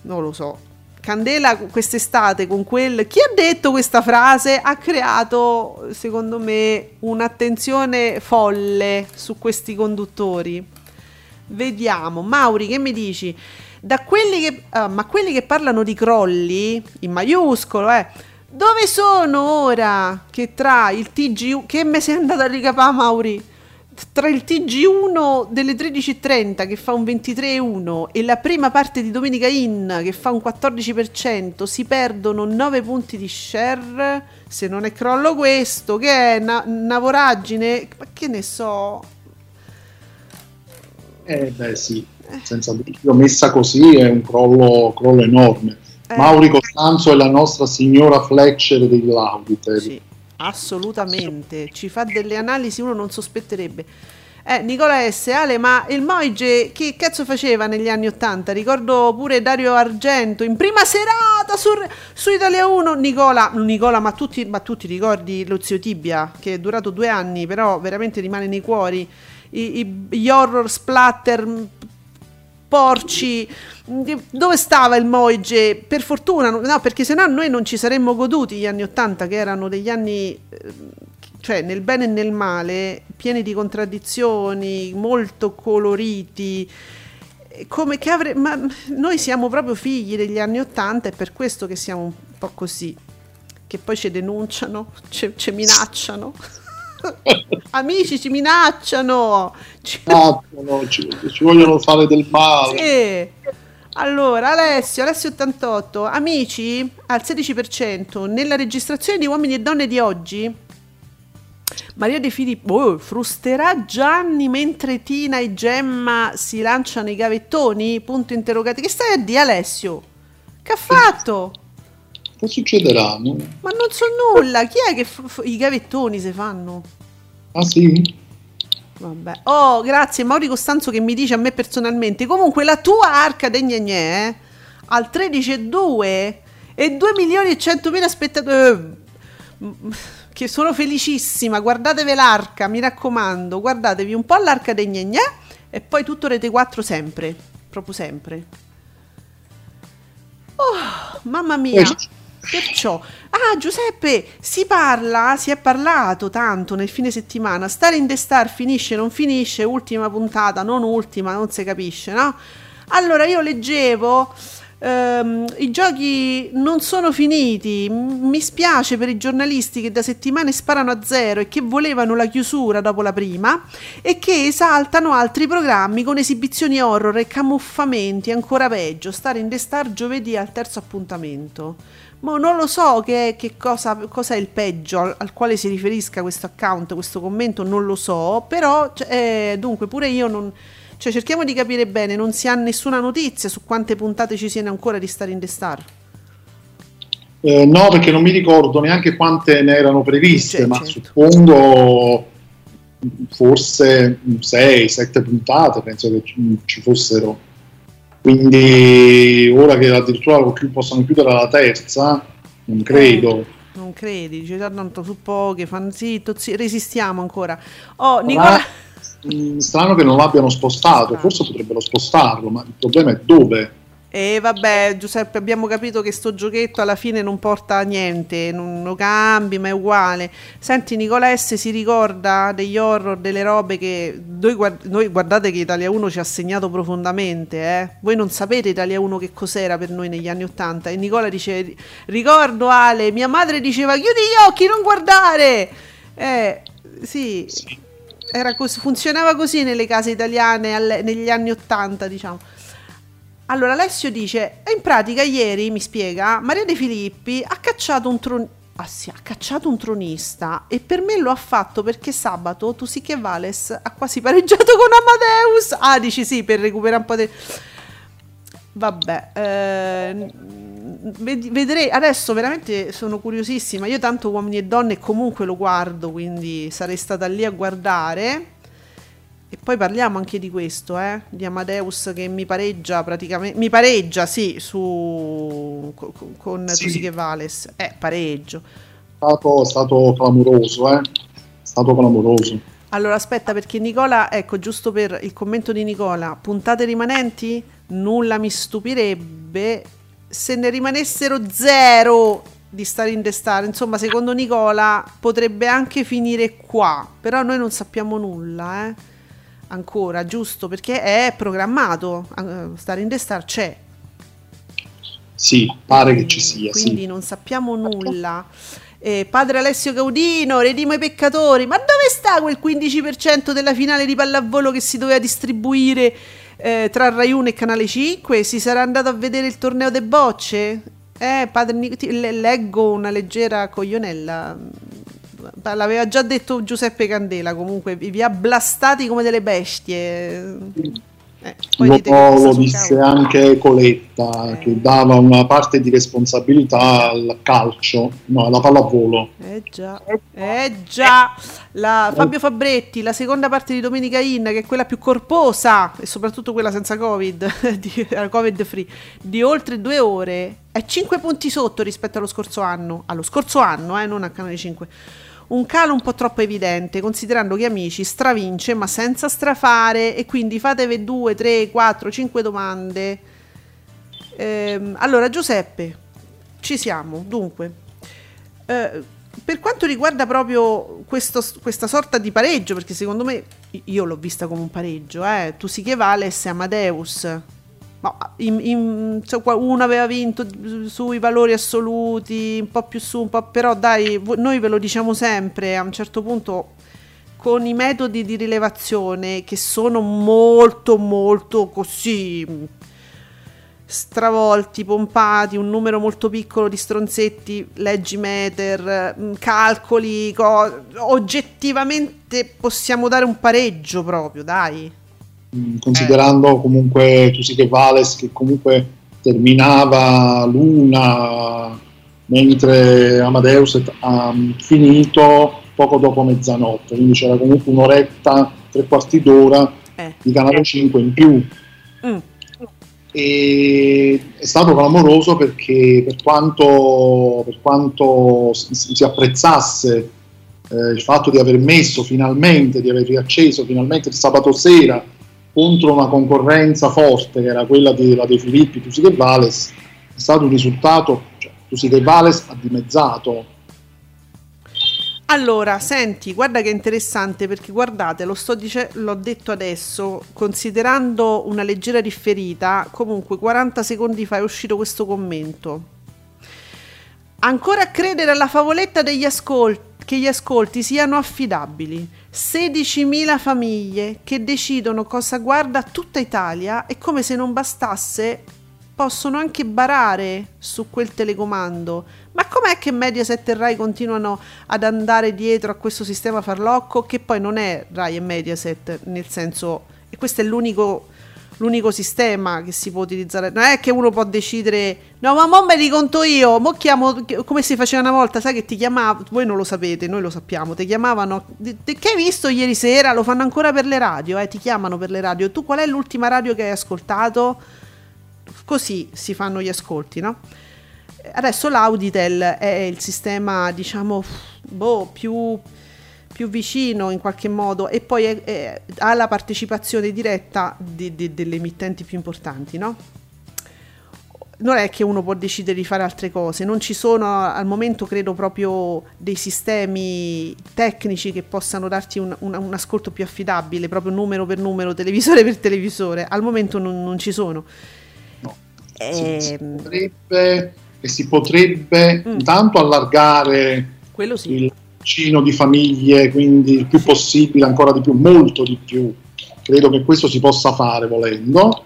non lo so. Candela quest'estate con quel... Chi ha detto questa frase ha creato, secondo me, un'attenzione folle su questi conduttori. Vediamo. Mauri, che mi dici? Da quelli che... Uh, ma quelli che parlano di crolli, in maiuscolo, eh... Dove sono ora che tra il TG... Che me sei andato a ricapare, Mauri? Tra il TG1 delle 13.30 che fa un 23,1 e la prima parte di Domenica In che fa un 14% si perdono 9 punti di share. Se non è crollo questo che è una, una voragine ma che ne so? Eh beh sì senza dubbio. Messa così è un crollo, crollo enorme. Eh. Mauri Costanzo è la nostra signora Fletcher dell'Auditor sì Assolutamente, ci fa delle analisi uno non sospetterebbe. Eh, Nicola S. Ale, ma il Moige che cazzo faceva negli anni Ottanta? Ricordo pure Dario Argento in prima serata su, su Italia 1. Nicola, Nicola ma, tutti, ma tutti ricordi lo zio Tibia che è durato due anni, però veramente rimane nei cuori. I, i, gli horror splatter porci. Dove stava il Moige? Per fortuna, no, perché sennò noi non ci saremmo goduti gli anni Ottanta, che erano degli anni, eh, cioè nel bene e nel male, pieni di contraddizioni, molto coloriti. Come che avre- ma noi siamo proprio figli degli anni Ottanta, è per questo che siamo un po' così. Che poi ci denunciano, ci, ci minacciano. Amici ci minacciano. Ci... Ah, no, ci, ci, vogliono fare del male. Sì. Allora, Alessio, Alessio 88, amici al 16%. Nella registrazione di uomini e donne di oggi, Maria De Filippo oh, frusterà Gianni mentre Tina e Gemma si lanciano i gavettoni? Punto interrogativo. Che stai a dire, Alessio? Che ha fatto? Che succederà? No? Ma non so nulla. Chi è che f- f- i gavettoni si fanno? Ah sì? Vabbè. Oh, grazie Mauri Costanzo che mi dice a me personalmente. Comunque la tua arca dei gne eh, al 13,2 e 2 milioni e 100 mila spettatori. Che sono felicissima. Guardatevi l'arca, mi raccomando. Guardatevi un po' l'arca dei gne e poi tutto Rete 4 sempre. Proprio sempre. Oh, mamma mia. Perciò, ah Giuseppe, si parla, si è parlato tanto nel fine settimana, stare in The Star finisce, non finisce, ultima puntata, non ultima, non si capisce, no? Allora io leggevo, ehm, i giochi non sono finiti, mi spiace per i giornalisti che da settimane sparano a zero e che volevano la chiusura dopo la prima e che esaltano altri programmi con esibizioni horror e camuffamenti, ancora peggio, stare in The Star giovedì al terzo appuntamento. Ma non lo so che, che cosa, cosa, è il peggio al, al, quale si riferisca questo account, questo commento, non lo so, però cioè, eh, dunque pure io non... Cioè cerchiamo di capire bene, non si ha nessuna notizia su quante puntate ci siano ancora di Star in the Star. Eh, no, perché non mi ricordo neanche quante ne erano previste, cioè, ma certo. suppongo forse 6-7 puntate, penso che ci fossero quindi ora che addirittura possono chiudere la terza, non credo. Eh, non credi, dice tanto su poche, fanno zitto, zi, resistiamo ancora. Oh, Nicola... Mm, strano che non l'abbiano spostato, forse potrebbero spostarlo, ma il problema è dove? E vabbè, Giuseppe, abbiamo capito che sto giochetto alla fine non porta a niente, non lo cambi, ma è uguale. Senti, Nicola S si ricorda degli horror, delle robe che noi, guard- noi guardate che Italia 1 ci ha segnato profondamente, eh? Voi non sapete Italia 1 che cos'era per noi negli anni 80 e Nicola dice "Ricordo Ale, mia madre diceva "Chiudi gli occhi, non guardare". Eh, sì. Così, funzionava così nelle case italiane alle, negli anni 80, diciamo. Allora Alessio dice, in pratica ieri, mi spiega, Maria De Filippi ha cacciato un tronista. Ah sì, ha cacciato un tronista e per me lo ha fatto perché sabato tu sì che Vales ha quasi pareggiato con Amadeus. Ah, dici sì, per recuperare un po' di... Vabbè, eh, vedrei, adesso veramente sono curiosissima, io tanto uomini e donne comunque lo guardo, quindi sarei stata lì a guardare e poi parliamo anche di questo, eh? di Amadeus che mi pareggia praticamente, mi pareggia sì, su, con, con sì. Tusiche Vales, eh, pareggio. È stato, stato clamoroso, eh? stato clamoroso. Allora aspetta perché Nicola, ecco giusto per il commento di Nicola, puntate rimanenti? Nulla mi stupirebbe se ne rimanessero zero di stare in destar. Insomma, secondo Nicola potrebbe anche finire qua, però noi non sappiamo nulla, eh ancora, giusto? Perché è programmato, stare in The Star c'è. Sì, pare che ci sia. Quindi sì. non sappiamo nulla. Eh, padre Alessio Gaudino, redimo i peccatori, ma dove sta quel 15% della finale di pallavolo che si doveva distribuire eh, tra Rai 1 e Canale 5? Si sarà andato a vedere il torneo de bocce? Eh, padre, leggo una leggera coglionella l'aveva già detto Giuseppe Candela, comunque vi ha blastati come delle bestie. Eh, lo, lo disse anche Coletta eh. che dava una parte di responsabilità al calcio, no, alla pallavolo. Eh già, eh già. La, Fabio Fabretti, la seconda parte di Domenica In, che è quella più corposa e soprattutto quella senza Covid, di, Covid free, di oltre due ore, è 5 punti sotto rispetto allo scorso anno. Allo scorso anno, eh, non a Canale 5 un calo un po' troppo evidente, considerando che Amici stravince ma senza strafare e quindi fatevi due, tre, quattro, cinque domande. Ehm, allora Giuseppe, ci siamo, dunque. Eh, per quanto riguarda proprio questo, questa sorta di pareggio, perché secondo me io l'ho vista come un pareggio, eh, tu sì che Vales e Amadeus in, in, cioè, uno aveva vinto sui valori assoluti, un po' più su, un po', però dai, noi ve lo diciamo sempre, a un certo punto con i metodi di rilevazione che sono molto molto così stravolti, pompati, un numero molto piccolo di stronzetti, leggi meter, mm, calcoli, co- oggettivamente possiamo dare un pareggio proprio, dai. Mm, considerando eh. comunque Tusiche Vales che comunque terminava l'una mentre Amadeus ha finito poco dopo mezzanotte, quindi c'era comunque un'oretta, tre quarti d'ora eh. di Canale 5 in più. Mm. E è stato clamoroso perché per quanto, per quanto si, si apprezzasse eh, il fatto di aver messo finalmente, di aver riacceso finalmente il sabato sera contro una concorrenza forte che era quella di, la De Filippi, Tusiche Vales, è stato un risultato, cioè, Tusiche Vales ha dimezzato. Allora, senti, guarda che interessante perché guardate, lo sto dice- l'ho detto adesso, considerando una leggera differita, comunque 40 secondi fa è uscito questo commento. Ancora a credere alla favoletta degli ascolti che gli ascolti siano affidabili. 16.000 famiglie che decidono cosa guarda tutta Italia e come se non bastasse possono anche barare su quel telecomando. Ma com'è che Mediaset e Rai continuano ad andare dietro a questo sistema farlocco che poi non è Rai e Mediaset, nel senso, e questo è l'unico l'unico sistema che si può utilizzare. Non è che uno può decidere, no, ma mo me li conto io, mo chiamo, come si faceva una volta, sai che ti chiamavano, voi non lo sapete, noi lo sappiamo, ti chiamavano, che hai visto ieri sera? Lo fanno ancora per le radio, eh, ti chiamano per le radio. Tu qual è l'ultima radio che hai ascoltato? così si fanno gli ascolti, no? Adesso l'Auditel è il sistema, diciamo, boh, più, più vicino in qualche modo e poi è, è, ha la partecipazione diretta di, di, delle emittenti più importanti, no? non è che uno può decidere di fare altre cose, non ci sono al momento credo proprio dei sistemi tecnici che possano darti un, un, un ascolto più affidabile, proprio numero per numero, televisore per televisore, al momento non, non ci sono. No. Eh, si, potrebbe, e si potrebbe mm. intanto allargare sì. il bacino di famiglie, quindi il più possibile, ancora di più, molto di più. Credo che questo si possa fare volendo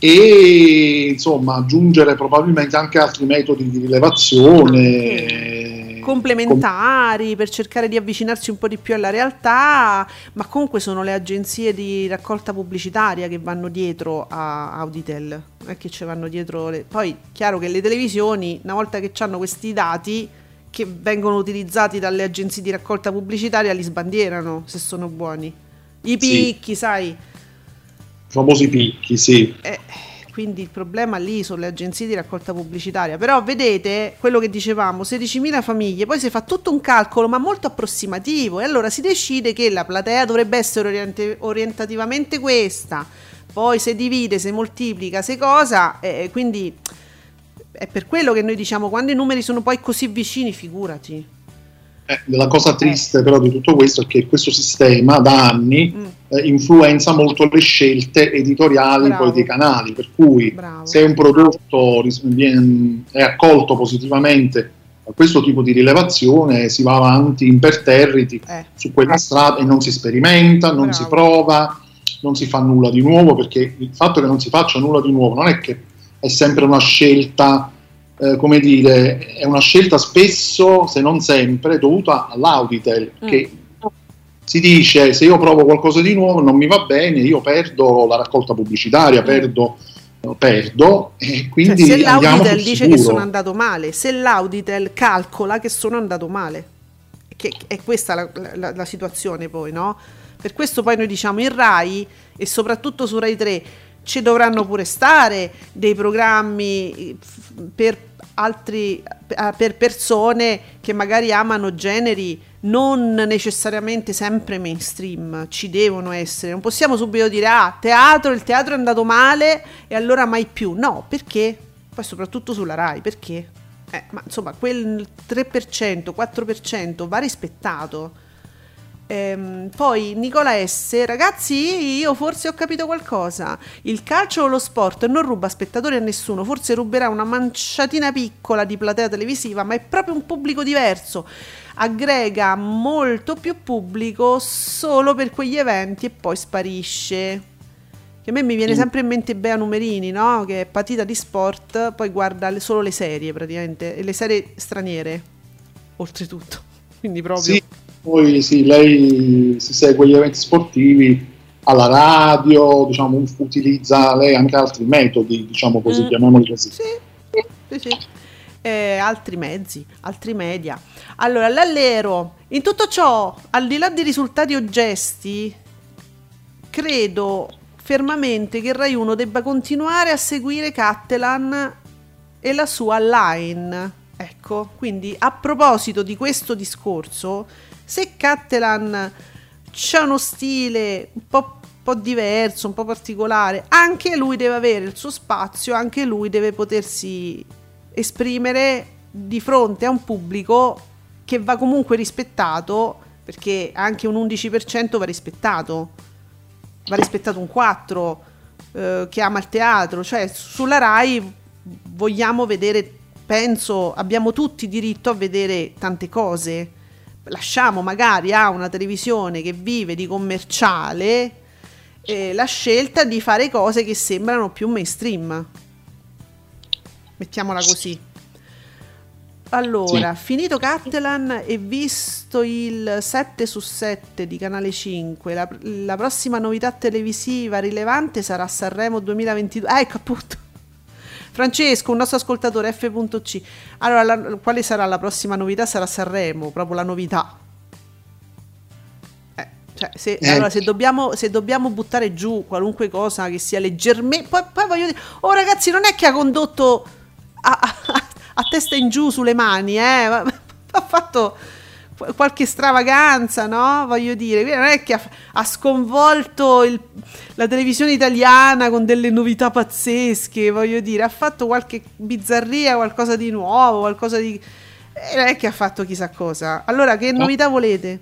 e insomma aggiungere probabilmente anche altri metodi di rilevazione complementari per cercare di avvicinarsi un po' di più alla realtà, ma comunque sono le agenzie di raccolta pubblicitaria che vanno dietro a Auditel, è che ci vanno dietro le... poi chiaro che le televisioni una volta che hanno questi dati che vengono utilizzati dalle agenzie di raccolta pubblicitaria li sbandierano se sono buoni. I picchi, sì. sai, famosi picchi, sì. Eh, quindi il problema lì sono le agenzie di raccolta pubblicitaria. Però vedete quello che dicevamo, 16.000 famiglie, poi si fa tutto un calcolo ma molto approssimativo e allora si decide che la platea dovrebbe essere orient- orientativamente questa, poi se divide, se moltiplica, se cosa, eh, quindi è per quello che noi diciamo quando i numeri sono poi così vicini, figurati. Eh, la cosa triste però di tutto questo è che questo sistema da anni mm. eh, influenza molto le scelte editoriali poi dei canali, per cui Bravo. se un prodotto viene, è accolto positivamente a questo tipo di rilevazione si va avanti imperterriti eh. su quella strada e non si sperimenta, non Bravo. si prova, non si fa nulla di nuovo perché il fatto che non si faccia nulla di nuovo non è che è sempre una scelta eh, come dire, è una scelta spesso, se non sempre, dovuta all'Auditel, mm. che si dice se io provo qualcosa di nuovo non mi va bene, io perdo la raccolta pubblicitaria, mm. perdo, perdo e quindi cioè, se l'Auditel dice sicuro. che sono andato male, se l'Auditel calcola che sono andato male, che è questa la, la, la situazione poi, no? Per questo poi noi diciamo in RAI e soprattutto su RAI 3 ci dovranno pure stare dei programmi per altri eh, per persone che magari amano generi non necessariamente sempre mainstream, ci devono essere. Non possiamo subito dire ah, teatro, il teatro è andato male e allora mai più. No, perché? Poi soprattutto sulla RAI, perché? Eh, ma insomma, quel 3%, 4% va rispettato Ehm, poi Nicola S. Ragazzi, io forse ho capito qualcosa. Il calcio o lo sport non ruba spettatori a nessuno, forse ruberà una manciatina piccola di platea televisiva, ma è proprio un pubblico diverso. Aggrega molto più pubblico solo per quegli eventi e poi sparisce. Che a me mi viene sempre in mente Bea Numerini, no? Che è patita di sport, poi guarda solo le serie praticamente, e le serie straniere, oltretutto. Quindi proprio... Sì poi sì, lei si segue gli eventi sportivi alla radio, diciamo, utilizza lei anche altri metodi, diciamo così, mm. chiamiamoli così. Sì, sì, sì. Eh, altri mezzi, altri media. Allora, l'allero, in tutto ciò, al di là dei risultati o gesti, credo fermamente che Rai 1 debba continuare a seguire Cattelan e la sua line. Ecco, quindi a proposito di questo discorso, se Cattelan c'ha uno stile un po', po' diverso, un po' particolare, anche lui deve avere il suo spazio, anche lui deve potersi esprimere di fronte a un pubblico che va comunque rispettato, perché anche un 11% va rispettato, va rispettato un 4% eh, che ama il teatro, cioè sulla RAI vogliamo vedere, penso, abbiamo tutti diritto a vedere tante cose lasciamo magari a una televisione che vive di commerciale eh, la scelta di fare cose che sembrano più mainstream. Mettiamola così. Allora, sì. finito Catalan e visto il 7 su 7 di Canale 5, la, la prossima novità televisiva rilevante sarà Sanremo 2022. Ah, ecco appunto Francesco, un nostro ascoltatore F.C. Allora, la, quale sarà la prossima novità? Sarà Sanremo, proprio la novità. Eh, Cioè, se, eh. allora, se, dobbiamo, se dobbiamo buttare giù qualunque cosa che sia leggermente... Poi, poi voglio dire, oh ragazzi, non è che ha condotto a, a, a testa in giù sulle mani, eh? ha fatto qualche stravaganza, no? Voglio dire, non è che ha, ha sconvolto il, la televisione italiana con delle novità pazzesche, voglio dire, ha fatto qualche bizzarria, qualcosa di nuovo, qualcosa di... Eh, non è che ha fatto chissà cosa. Allora, che novità volete?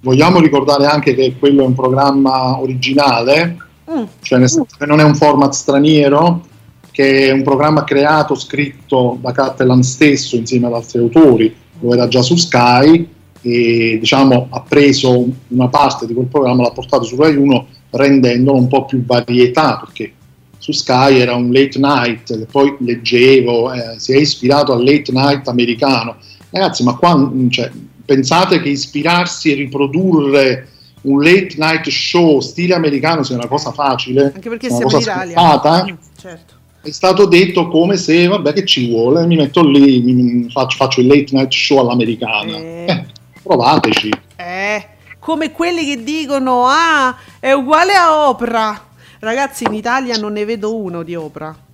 Vogliamo ricordare anche che quello è un programma originale, mm. cioè nel senso che non è un format straniero, che è un programma creato, scritto da Catalan stesso insieme ad altri autori, lo era già su Sky e diciamo, ha preso una parte di quel programma, l'ha portato su Rai 1 rendendolo un po' più varietà, perché su Sky era un late night, poi leggevo, eh, si è ispirato al late night americano. Ragazzi, ma qua cioè, pensate che ispirarsi e riprodurre un late night show stile americano sia una cosa facile? Anche perché siamo in Italia. Mm, certo. È stato detto come se, vabbè, che ci vuole, mi metto lì, mi faccio, faccio il late night show all'americana. Eh. Provateci. Eh, come quelli che dicono, ah, è uguale a Oprah. Ragazzi, in Italia non ne vedo uno di Oprah.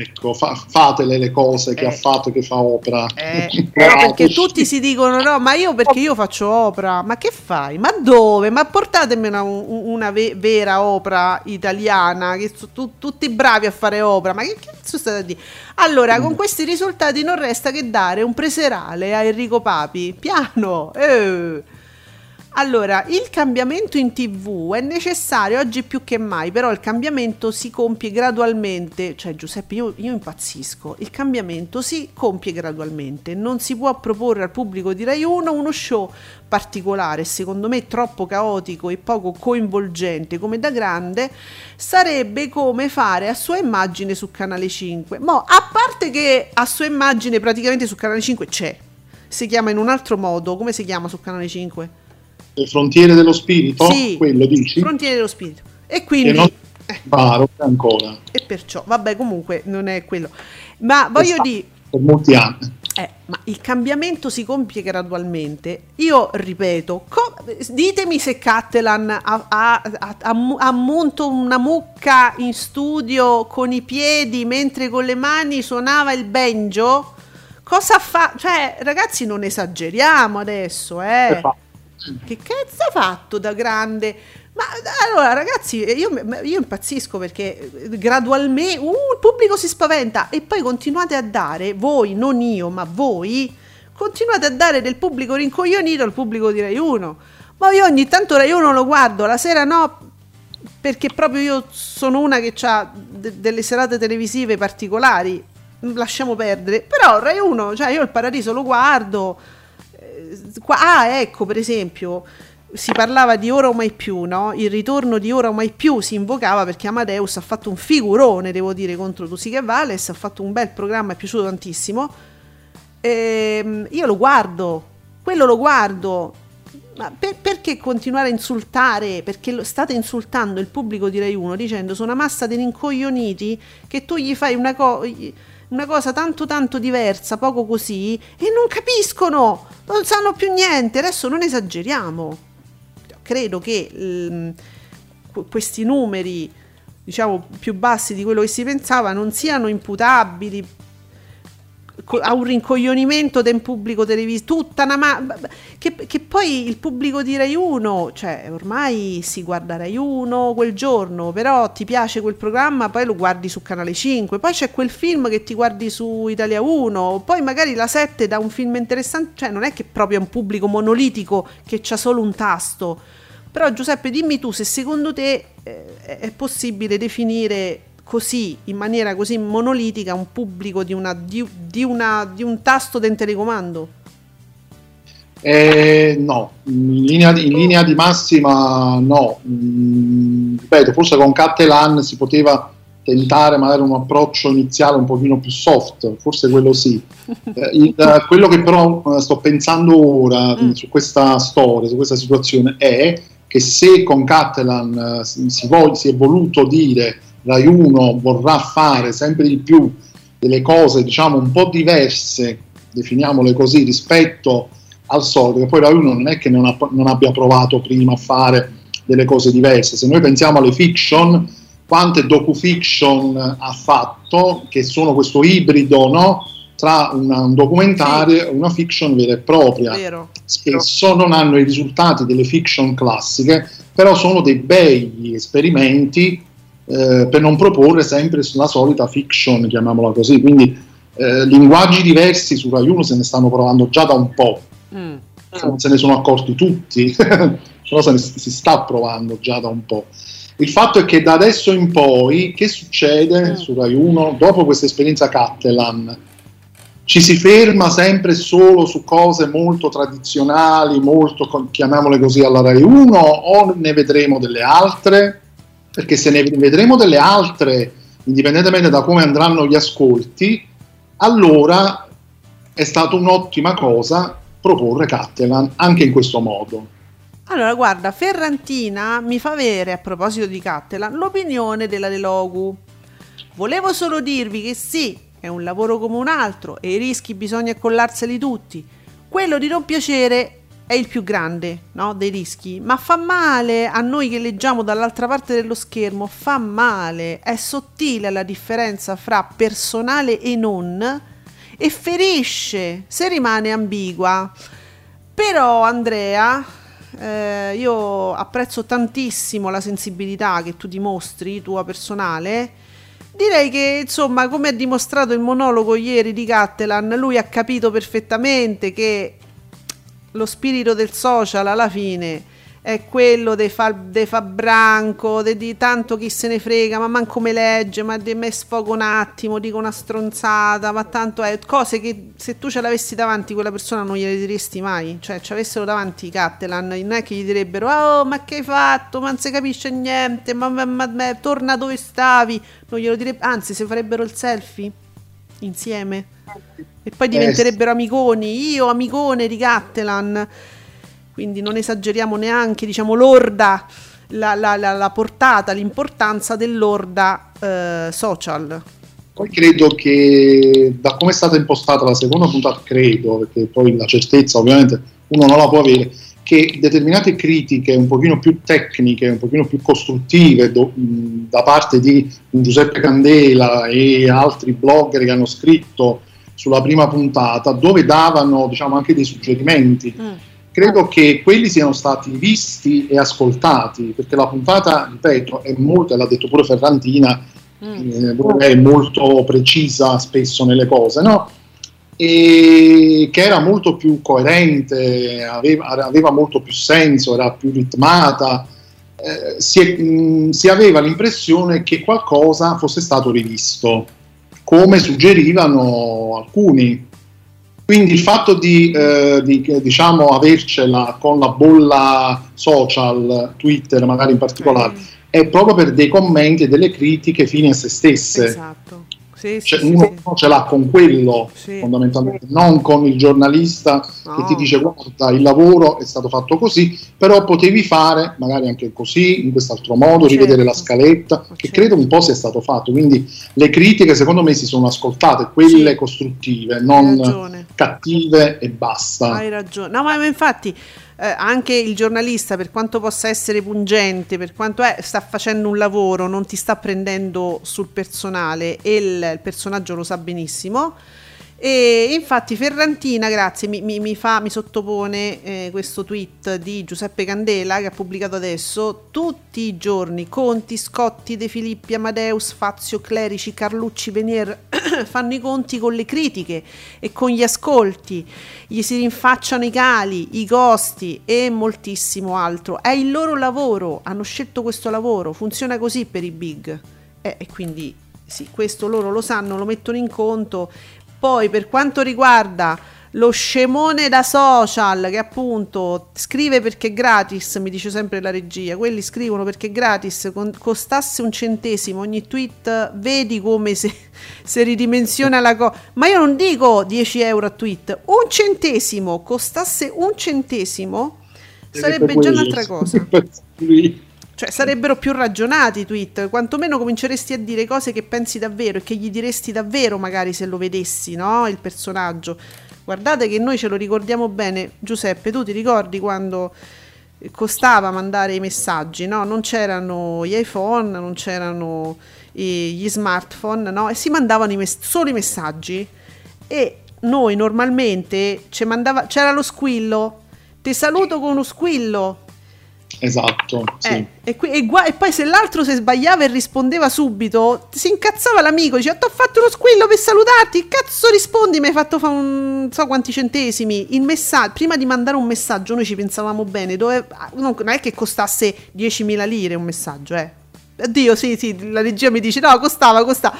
Ecco, fa, fatele le cose che eh. ha fatto che fa opera. Eh. no, perché tutti si dicono: no, ma io perché io faccio opera? Ma che fai? Ma dove? Ma portatemi una, una ve- vera opera italiana. Che sono tu, tutti bravi a fare opera. Ma che cazzo state a dire? Allora, mm. con questi risultati non resta che dare un preserale a Enrico Papi. Piano. Eh. Allora, il cambiamento in tv è necessario oggi più che mai, però il cambiamento si compie gradualmente, cioè Giuseppe io, io, impazzisco, il cambiamento si compie gradualmente, non si può proporre al pubblico di Rai 1 uno show particolare, secondo me troppo caotico e poco coinvolgente come da grande, sarebbe come fare a sua immagine su Canale 5. Ma a parte che a sua immagine praticamente su Canale 5 c'è, si chiama in un altro modo, come si chiama su Canale 5? Le frontiere dello spirito? Sì, quello dici? Frontiere dello spirito. E quindi... non eh. paro ancora. E perciò, vabbè, comunque non è quello. Ma voglio dire... Per molti anni. Eh, ma il cambiamento si compie gradualmente. Io ripeto, co- ditemi se Cattelan ha, ha, ha, ha, monto una mucca in studio con i piedi mentre con le mani suonava il banjo. Cosa fa? Cioè, ragazzi, non esageriamo adesso, eh. Che cazzo ha fatto da grande? Ma allora, ragazzi, io, io impazzisco perché gradualmente uh, il pubblico si spaventa e poi continuate a dare, voi, non io, ma voi, continuate a dare del pubblico rincoglionito al pubblico di Rai 1. Ma io ogni tanto Rai 1 lo guardo, la sera no, perché proprio io sono una che ha de- delle serate televisive particolari, lasciamo perdere. Però Rai 1, cioè io il paradiso lo guardo ah, ecco, per esempio, si parlava di ora o mai più, no? Il ritorno di ora o mai più si invocava perché Amadeus ha fatto un figurone, devo dire, contro Tusica e Vales, ha fatto un bel programma, è piaciuto tantissimo. E, ehm, io lo guardo, quello lo guardo. Ma per, perché continuare a insultare? Perché lo, state insultando il pubblico di Rai 1 dicendo sono una massa di rincoglioniti che tu gli fai una cosa una cosa tanto tanto diversa, poco così, e non capiscono, non sanno più niente. Adesso non esageriamo. Credo che ehm, questi numeri, diciamo, più bassi di quello che si pensava, non siano imputabili a un rincoglionimento del pubblico televisivo, tutta una ma- che, che, poi il pubblico di Rai 1, cioè ormai si guarda Rai 1 quel giorno, però ti piace quel programma, poi lo guardi su Canale 5, poi c'è quel film che ti guardi su Italia 1, poi magari la 7 da un film interessante, cioè non è che proprio è un pubblico monolitico che c'ha solo un tasto. Però Giuseppe, dimmi tu se secondo te eh, è possibile definire così, in maniera così monolitica, un pubblico di, una, di, di, una, di un tasto del telecomando? Eh, no, in linea, in linea, di massima no. Mm, ripeto, forse con Cattelan si poteva tentare magari un approccio iniziale un pochino più soft, forse quello sì. Eh, il, quello che però eh, sto pensando ora mm. su questa storia, su questa situazione, è che se con Cattelan eh, si, si, si è voluto dire Rai 1 vorrà fare sempre di più delle cose diciamo un po' diverse, definiamole così, rispetto al solito, che poi Rai 1 non è che non, ha, non abbia provato prima a fare delle cose diverse, se noi pensiamo alle fiction, quante docu-fiction ha fatto, che sono questo ibrido, no? tra una, un documentario e una fiction vera e propria. Vero. Spesso non hanno i risultati delle fiction classiche, però sono dei bei esperimenti eh, per non proporre sempre la solita fiction, chiamiamola così. Quindi eh, linguaggi diversi su Rai 1 se ne stanno provando già da un po'. Mm. Non se ne sono accorti tutti, però se ne, si sta provando già da un po'. Il fatto è che da adesso in poi, che succede mm. su Rai 1 dopo questa esperienza Cattelan? ci si ferma sempre solo su cose molto tradizionali, molto, chiamiamole così, alla Rai 1 o ne vedremo delle altre? Perché se ne vedremo delle altre, indipendentemente da come andranno gli ascolti, allora è stata un'ottima cosa proporre Cattelan anche in questo modo. Allora, guarda, Ferrantina mi fa avere, a proposito di Cattelan, l'opinione della De Logu. Volevo solo dirvi che sì, è un lavoro come un altro e i rischi bisogna accollarseli tutti. Quello di non piacere è il più grande no, dei rischi, ma fa male a noi che leggiamo dall'altra parte dello schermo, fa male, è sottile la differenza fra personale e non e ferisce se rimane ambigua. Però Andrea, eh, io apprezzo tantissimo la sensibilità che tu dimostri, tua personale, Direi che, insomma, come ha dimostrato il monologo ieri di Cattelan, lui ha capito perfettamente che lo spirito del social alla fine è quello dei fa, de fa branco, de, di tanto chi se ne frega, ma manco me legge, ma di me sfogo un attimo, dico una stronzata, ma tanto è cose che se tu ce l'avessi davanti quella persona non gliele diresti mai, cioè ci avessero davanti i Cattelan, non è che gli direbbero oh ma che hai fatto, ma non si capisce niente, ma, ma, ma, ma torna dove stavi, non glielo direbbe, anzi se farebbero il selfie insieme e poi diventerebbero amiconi, io amicone di Cattelan. Quindi non esageriamo neanche, diciamo, l'orda, la, la, la, la portata, l'importanza dell'orda eh, social. Poi credo che da come è stata impostata la seconda puntata, credo, perché poi la certezza ovviamente uno non la può avere, che determinate critiche un pochino più tecniche, un pochino più costruttive do, da parte di Giuseppe Candela e altri blogger che hanno scritto sulla prima puntata, dove davano diciamo, anche dei suggerimenti. Mm credo che quelli siano stati visti e ascoltati, perché la puntata, ripeto, è molto, l'ha detto pure Ferrantina, mm. eh, è molto precisa spesso nelle cose, no? E che era molto più coerente, aveva, aveva molto più senso, era più ritmata. Eh, si, mh, mm, si aveva l'impressione che qualcosa fosse stato rivisto, come suggerivano alcuni quindi il fatto di, eh, di diciamo, avercela con la bolla social, Twitter magari in particolare, mm. è proprio per dei commenti e delle critiche fini a se stesse. Esatto. Sì, cioè, sì, uno sì. ce l'ha con quello fondamentalmente, non con il giornalista no. che ti dice guarda il lavoro è stato fatto così, però potevi fare magari anche così, in quest'altro modo, certo. rivedere la scaletta, certo. che credo un po' sia stato fatto. Quindi le critiche secondo me si sono ascoltate, quelle costruttive, non cattive e basta. Hai ragione. No, ma infatti eh, anche il giornalista, per quanto possa essere pungente, per quanto è, sta facendo un lavoro, non ti sta prendendo sul personale e il, il personaggio lo sa benissimo e infatti Ferrantina, grazie, mi, mi, mi, fa, mi sottopone eh, questo tweet di Giuseppe Candela che ha pubblicato adesso. Tutti i giorni Conti, Scotti, De Filippi, Amadeus, Fazio, Clerici, Carlucci, Venier fanno i conti con le critiche e con gli ascolti, gli si rinfacciano i cali, i costi e moltissimo altro. È il loro lavoro, hanno scelto questo lavoro, funziona così per i big. Eh, e quindi sì, questo loro lo sanno, lo mettono in conto poi per quanto riguarda lo scemone da social che appunto scrive perché è gratis, mi dice sempre la regia, quelli scrivono perché è gratis, con, costasse un centesimo ogni tweet, vedi come se, se ridimensiona la cosa. Ma io non dico 10 euro a tweet, un centesimo, costasse un centesimo, sarebbe già un'altra cosa. Cioè, sarebbero più ragionati i tweet, quantomeno cominceresti a dire cose che pensi davvero e che gli diresti davvero magari se lo vedessi, no? Il personaggio. Guardate che noi ce lo ricordiamo bene. Giuseppe, tu ti ricordi quando costava mandare i messaggi, no? Non c'erano gli iPhone, non c'erano gli smartphone, no? E si mandavano i mess- solo i messaggi. E noi normalmente mandava, c'era lo squillo. Ti saluto con uno squillo Esatto. Sì. Eh, e, qui, e, gua- e, poi se l'altro si sbagliava e rispondeva subito, si incazzava l'amico, diceva ti ho fatto uno squillo per salutarti, cazzo rispondi, mi hai fatto fare non so quanti centesimi. Il messaggio, prima di mandare un messaggio noi ci pensavamo bene, dove, non, non è che costasse 10.000 lire un messaggio, eh. Oddio, sì, sì, la regia mi dice no, costava, costava.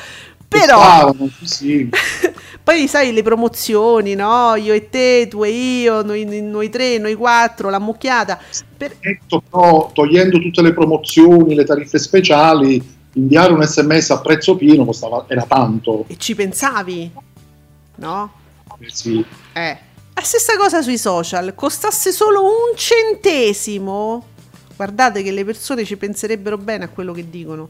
Però... Costavano, sì. Poi sai le promozioni, no? Io e te, tu e io, noi, noi tre, noi quattro, la mucchiata. Per... Però, togliendo tutte le promozioni, le tariffe speciali, inviare un sms a prezzo pieno costava, era tanto. E ci pensavi? No? Eh sì. Eh. La stessa cosa sui social, costasse solo un centesimo. Guardate che le persone ci penserebbero bene a quello che dicono.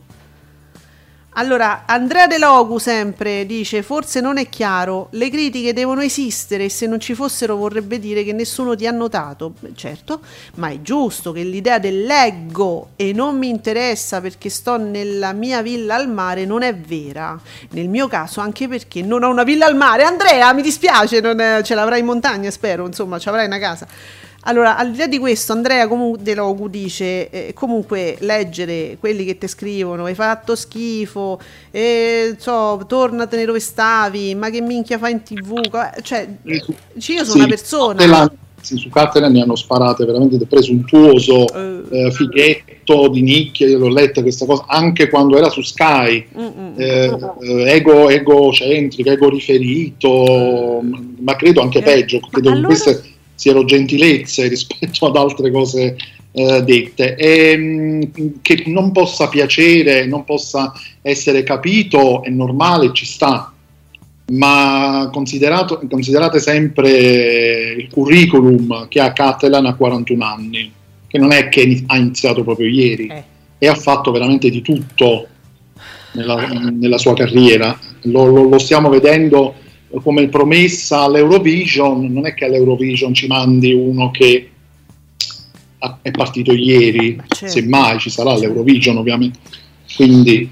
Allora, Andrea De Logu sempre dice: Forse non è chiaro, le critiche devono esistere e se non ci fossero vorrebbe dire che nessuno ti ha notato. Beh, certo, ma è giusto che l'idea del leggo e non mi interessa perché sto nella mia villa al mare non è vera. Nel mio caso, anche perché non ho una villa al mare. Andrea, mi dispiace, non è, ce l'avrai in montagna, spero, insomma, ce l'avrai una casa. Allora, al di là di questo, Andrea comunque De Logu dice: eh, comunque leggere quelli che ti scrivono, hai fatto schifo, eh, so, tornatene dove stavi, ma che minchia fai in tv? Cioè, io sono sì, una persona. La, sì, su Catena ne hanno sparate veramente presuntuoso, uh, eh, fighetto di nicchia. Io l'ho letta questa cosa anche quando era su Sky, uh, eh, ego, egocentrico, ego riferito, ma credo anche peggio. Credo allora... queste siano gentilezze rispetto ad altre cose eh, dette. E, ehm, che non possa piacere, non possa essere capito, è normale, ci sta. Ma considerate sempre il curriculum che ha Catalan a 41 anni, che non è che ha iniziato proprio ieri eh. e ha fatto veramente di tutto nella, nella sua carriera. Lo, lo, lo stiamo vedendo come promessa all'Eurovision, non è che all'Eurovision ci mandi uno che è partito ieri, certo. semmai ci sarà l'Eurovision ovviamente. Quindi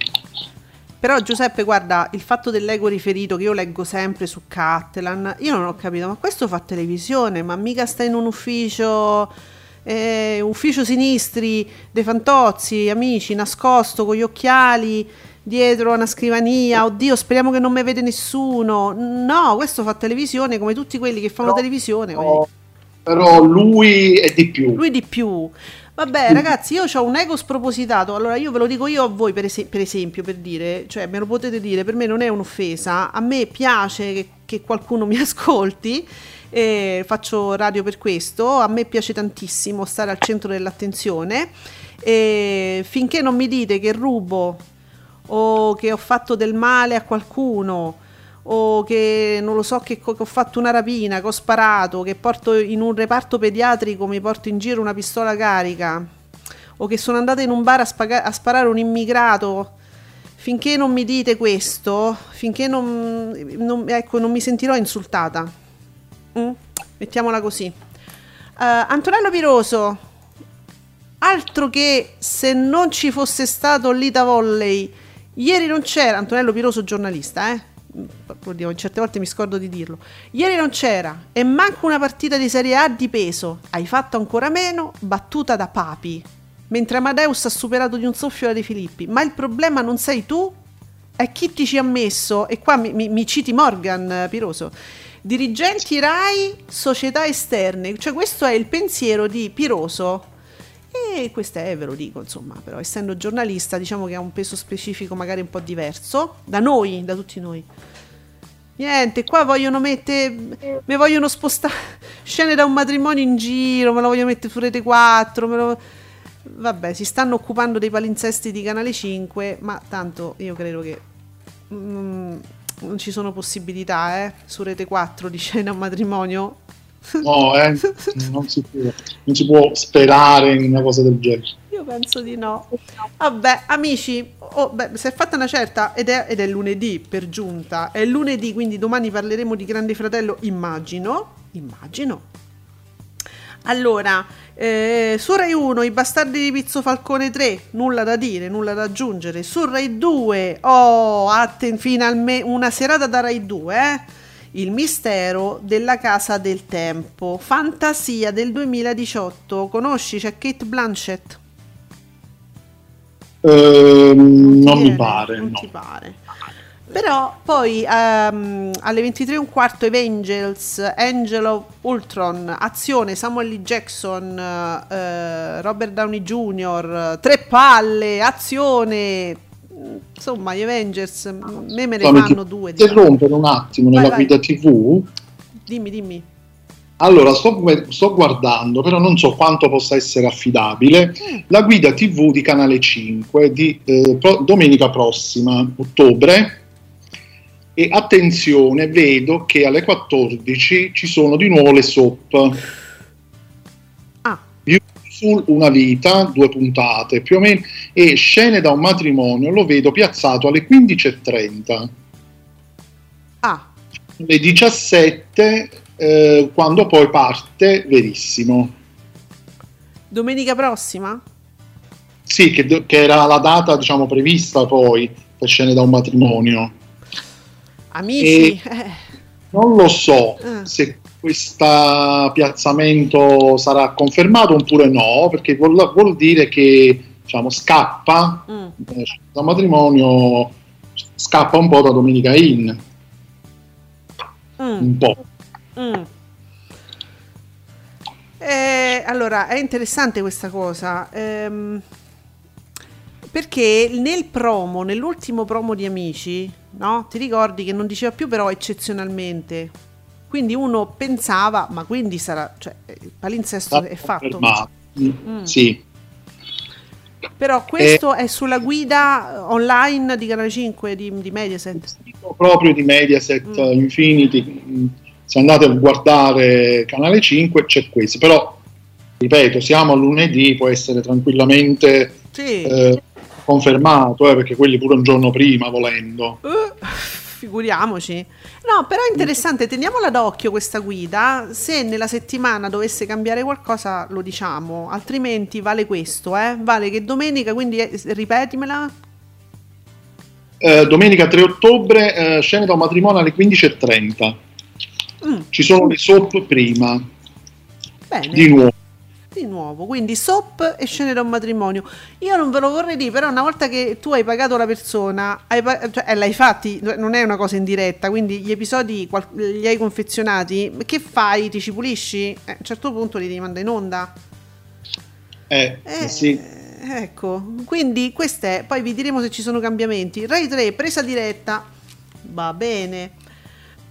però Giuseppe, guarda, il fatto dell'ego riferito che io leggo sempre su Cattelan, io non ho capito, ma questo fa televisione, ma mica sta in un ufficio, eh, ufficio sinistri dei fantozzi, amici, nascosto con gli occhiali dietro una scrivania, oddio speriamo che non mi vede nessuno. No, questo fa televisione come tutti quelli che fanno no, televisione. No, però lui è di più. Lui di più. Vabbè, ragazzi, io ho un ego spropositato. Allora, io ve lo dico io a voi, per, es- per, esempio, per dire, cioè, me lo potete dire, per me non è un'offesa. A me piace che, che qualcuno mi ascolti. E faccio radio per questo. A me piace tantissimo stare al centro dell'attenzione. E finché non mi dite che rubo o che ho fatto del male a qualcuno o che non lo so che, che, ho fatto una rapina, che ho sparato, che porto in un reparto pediatrico, mi porto in giro una pistola carica o che sono andata in un bar a, spaga- a sparare un immigrato. Finché non mi dite questo, finché non, non, ecco, non mi sentirò insultata. Mm? Mettiamola così. Uh, Antonello Piroso, altro che se non ci fosse stato l'Ita Volley Ieri non c'era, Antonello Piroso giornalista, eh? Certe volte mi scordo di dirlo. Ieri non c'era e manco una partita di Serie A di peso. Hai fatto ancora meno, battuta da Papi. Mentre Amadeus ha superato di un soffio la De Filippi. Ma il problema non sei tu? È chi ti ci ha messo? E qua mi, mi, mi citi Morgan Piroso. Dirigenti RAI, società esterne. Cioè questo è il pensiero di Piroso e questo è, ve lo dico, insomma, però essendo giornalista diciamo che ha un peso specifico magari un po' diverso da noi, da tutti noi. Niente, qua vogliono mettere, mi vogliono spostare scene da un matrimonio in giro, me lo voglio mettere su Rete 4, lo... vabbè, si stanno occupando dei palinsesti di Canale 5, ma tanto io credo che mm, non ci sono possibilità, eh, su Rete 4 di scena a un matrimonio No, eh, non, si può, non, si può, sperare in una cosa del genere. Io penso di no. Vabbè, amici, oh, beh, si è fatta una certa ed è, ed è lunedì per giunta. È lunedì, quindi domani parleremo di Grande Fratello, immagino. Immagino. Allora, eh, su Rai 1 i bastardi di Pizzo Falcone 3, nulla da dire, nulla da aggiungere. Su Rai 2, oh, atten, finalmente una serata da Rai 2, eh? Il mistero della casa del tempo, fantasia del 2018. Conosci? C'è Kate Blanchett. Uh, non, non mi pare. Non no. ti pare. Però poi um, alle 23 un quarto Evangels, Angel of Ultron, Azione, Samuel L. Jackson, uh, Robert Downey Jr., Tre Palle, Azione, insomma gli Avengers, me me ne fanno due. Interrompere un attimo Vai, nella vai. guida TV. Dimmi, dimmi. Allora, sto, sto guardando, però non so quanto possa essere affidabile, Mm. la guida TV di Canale 5 di eh, pro- domenica prossima, ottobre. E attenzione, vedo che alle 14 ci sono di nuovo le soap. Ah, Beautiful, una vita, due puntate più o meno, e scene da un matrimonio lo vedo piazzato alle 15.30. ah, alle 17 eh, quando poi parte verissimo domenica prossima? sì che, che era la data diciamo prevista poi per scene da un matrimonio Amici, eh, non lo so Eh. se questo piazzamento sarà confermato oppure no perché vuol, vuol dire che diciamo scappa mm, eh, da matrimonio scappa un po' da Domenica In mm. un po' Mm. Eh, allora, è interessante questa cosa. ehm, perché nel promo, nell'ultimo promo di Amici, no? Ti ricordi che non diceva più però eccezionalmente. Quindi uno pensava, ma quindi sarà, cioè, il palinsesto è fatto. confermato. Mm. sì Però questo è sulla guida online di Canale 5 di, di Mediaset. proprio di Mediaset Mm. Infinity. Se andate a guardare canale 5 c'è questo, però ripeto, siamo a lunedì, può essere tranquillamente Sì. eh, confermato, eh, perché quelli pure un giorno prima volendo. Eh, figuriamoci. No, però è interessante, teniamola d'occhio questa guida. Se nella settimana dovesse cambiare qualcosa, lo diciamo, altrimenti vale questo, eh? Vale che domenica, quindi eh, ripetimela. Eh, domenica 3 ottobre, eh, scene da un matrimonio alle 15.30. Mm, Ci sono le soap prima, bene. di nuovo. Di nuovo, quindi SOP e scene da un matrimonio. Io non ve lo vorrei dire, però una volta che tu hai pagato la persona, hai pa- cioè, eh, l'hai fatti, non è una cosa in diretta, quindi gli episodi qual- li hai confezionati, che fai? Ti ci pulisci? Eh, a un certo punto li devi mandare in onda. Eh, Eh, sì. Ecco, quindi queste, poi vi diremo se ci sono cambiamenti. Rai 3, presa diretta, va bene.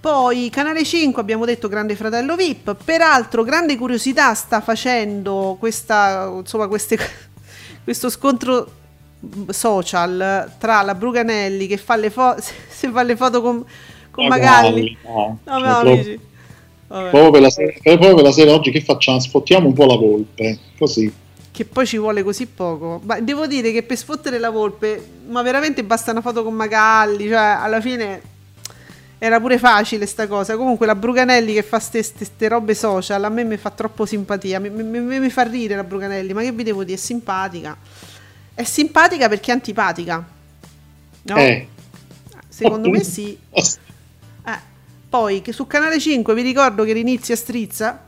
Poi Canale 5 abbiamo detto Grande Fratello VIP, peraltro grande curiosità sta facendo questa, insomma, queste, questo scontro social tra la Bruganelli che fa le, fo- se fa le foto con, con Magalli. No, No, cioè, no, proprio- amici. Vabbè. proprio per la sera, proprio per la sera oggi che facciamo? Sfottiamo un po' la volpe, così. Che poi ci vuole così poco. Ma devo dire che per sfottere la volpe, ma veramente basta una foto con Magalli, cioè alla fine era pure facile sta cosa. Comunque la Bruganelli che fa ste, ste- ste robe social, a me mi fa troppo simpatia, mi, mi- mi- fa ridere la Bruganelli, ma che vi devo dire, è simpatica. È simpatica perché è antipatica. No? Eh. Secondo me sì. Eh, poi che su Canale 5 vi ricordo che l'inizia strizza.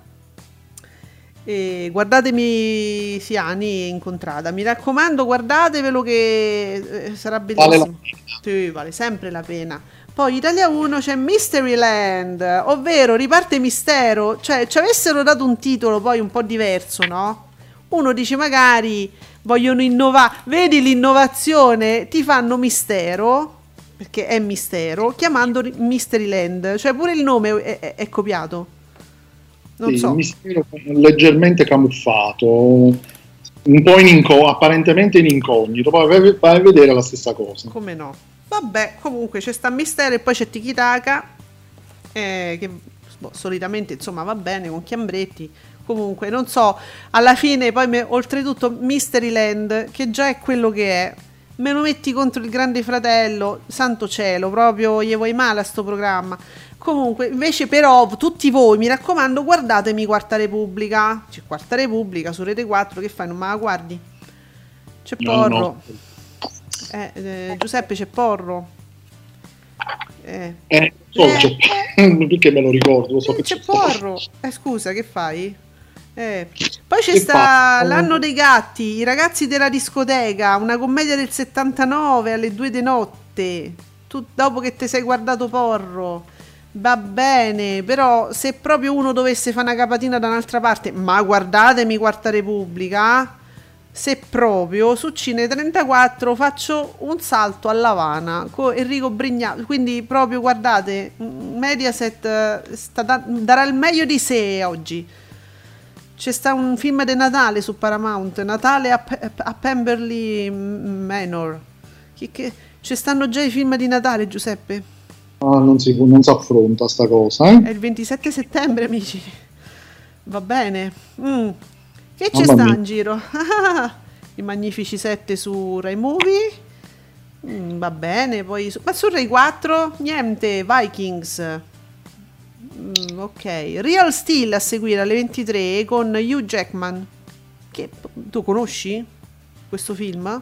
E guardatemi Siani incontrata. Mi raccomando, guardatevelo che eh, sarà Vale la bellissimo. Sì, vale sempre la pena. Poi Italia 1 c'è Mysteryland, ovvero riparte mistero. Cioè, ci avessero dato un titolo poi un po' diverso, no? Uno dice magari vogliono innovare, vedi l'innovazione, ti fanno mistero, perché è mistero, chiamando Mysteryland, cioè pure il nome è, è- è copiato. Non Sì, so. mistero leggermente camuffato, un po' in inco- apparentemente in incognito, poi vai a vedere la stessa cosa. Come no? Vabbè, comunque c'è sta Mistero e poi c'è Tiki Taka, eh, che boh, solitamente insomma va bene con Chiambretti. Comunque, non so, alla fine poi me- oltretutto Mysteryland, che già è quello che è, me lo metti contro il grande fratello, santo cielo, proprio gli vuoi male a sto programma. Comunque, invece, però, tutti voi mi raccomando, guardatemi Quarta Repubblica. C'è Quarta Repubblica su Rete 4. Che fai? Non me la guardi? C'è Porro. No, no. Eh, eh, Giuseppe, c'è Porro. Eh, eh, so, eh, perché me lo ricordo? Lo so c'è, c'è Porro. Eh, scusa, che fai? Eh. Poi c'è sta l'anno dei gatti, i ragazzi della discoteca, una commedia del 79 alle 2 di notte. Tu, dopo che ti sei guardato Porro. Va bene, però se proprio uno dovesse fare una capatina da un'altra parte, ma guardatemi Quarta Repubblica, se proprio su Cine 34 faccio un salto a Lavana con Enrico Brignato, quindi proprio guardate, Mediaset eh, sta da- darà il meglio di sé oggi. C'è sta un film di Natale su Paramount, Natale a, P- a Pemberley Manor. Che, che, ci stanno già i film di Natale, Giuseppe? Ah, non si, non si affronta sta cosa. Eh? È il 27 settembre, amici. Va bene. Mm. Che ci sta in giro? I Magnifici 7 su Rai Movie. Mm, va bene, poi su... ma su Rai 4 niente, Vikings. Mm, ok, Real Steel a seguire alle 23 con Hugh Jackman. Che tu conosci questo film?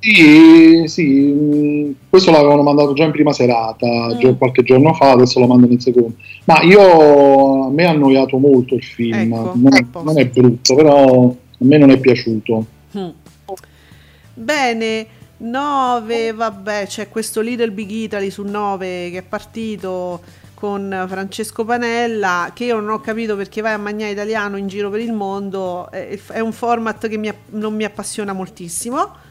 Sì, sì, questo l'avevano mandato già in prima serata, mm. qualche giorno fa, adesso lo mandano in secondo. Ma io, a me ha annoiato molto il film, ecco, non, è, non, è, brutto, però a me non è piaciuto. Mm. Bene, 9, vabbè, c'è questo Little Big Italy su 9 che è partito con Francesco Panella, che io non ho capito perché vai a mangiare italiano in giro per il mondo, è, un format che mi, non mi appassiona moltissimo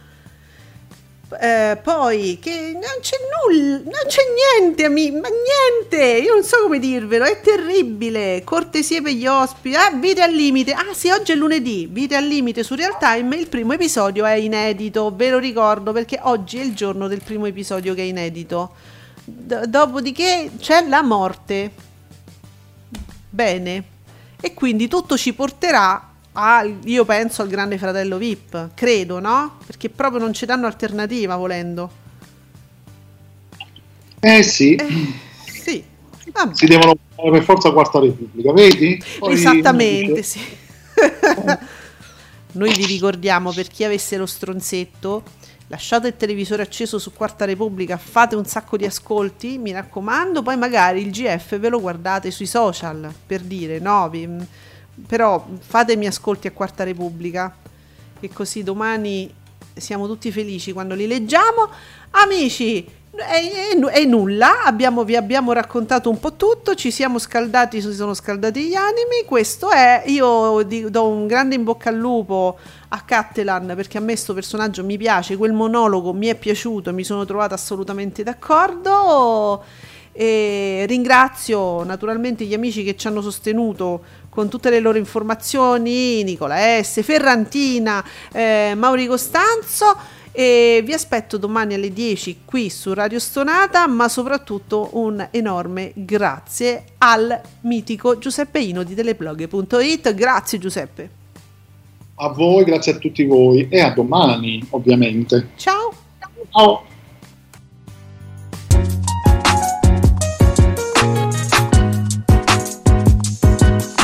eh, poi che non c'è nulla, non c'è niente, ami- ma niente, io non so come dirvelo, è terribile. Cortesie per gli ospiti, ah, vite al limite. Ah, sì, oggi è lunedì, vite al limite su Real Time. Il primo episodio è inedito, ve lo ricordo perché oggi è il giorno del primo episodio che è inedito. D- dopodiché c'è la morte. Bene, e quindi tutto ci porterà a, io penso al grande fratello VIP, credo, no? Perché proprio non ci danno alternativa volendo. Eh sì. Eh, sì. Vabbè. Si devono per forza quarta repubblica, vedi? Poi Esattamente, sì. Noi vi ricordiamo per chi avesse lo stronzetto, lasciate il televisore acceso su Quarta Repubblica, fate un sacco di ascolti, mi raccomando, poi magari il GF ve lo guardate sui social per dire, no, vi, però fatemi ascolti a Quarta Repubblica e così domani siamo tutti felici quando li leggiamo. Amici, è, è, è nulla, abbiamo, vi abbiamo raccontato un po' tutto, ci siamo scaldati, si sono scaldati gli animi, questo è, io do un grande in bocca al lupo a Cattelan perché a me questo personaggio mi piace, quel monologo mi è piaciuto, mi sono trovata assolutamente d'accordo e ringrazio naturalmente gli amici che ci hanno sostenuto con tutte le loro informazioni, Nicola S, Ferrantina, eh, Mauri Costanzo e vi aspetto domani alle 10 qui su Radio Stonata, ma soprattutto un enorme grazie al mitico Giuseppe Ino di teleblog.it. Grazie Giuseppe. A voi, grazie a tutti voi e a domani ovviamente. Ciao. Ciao.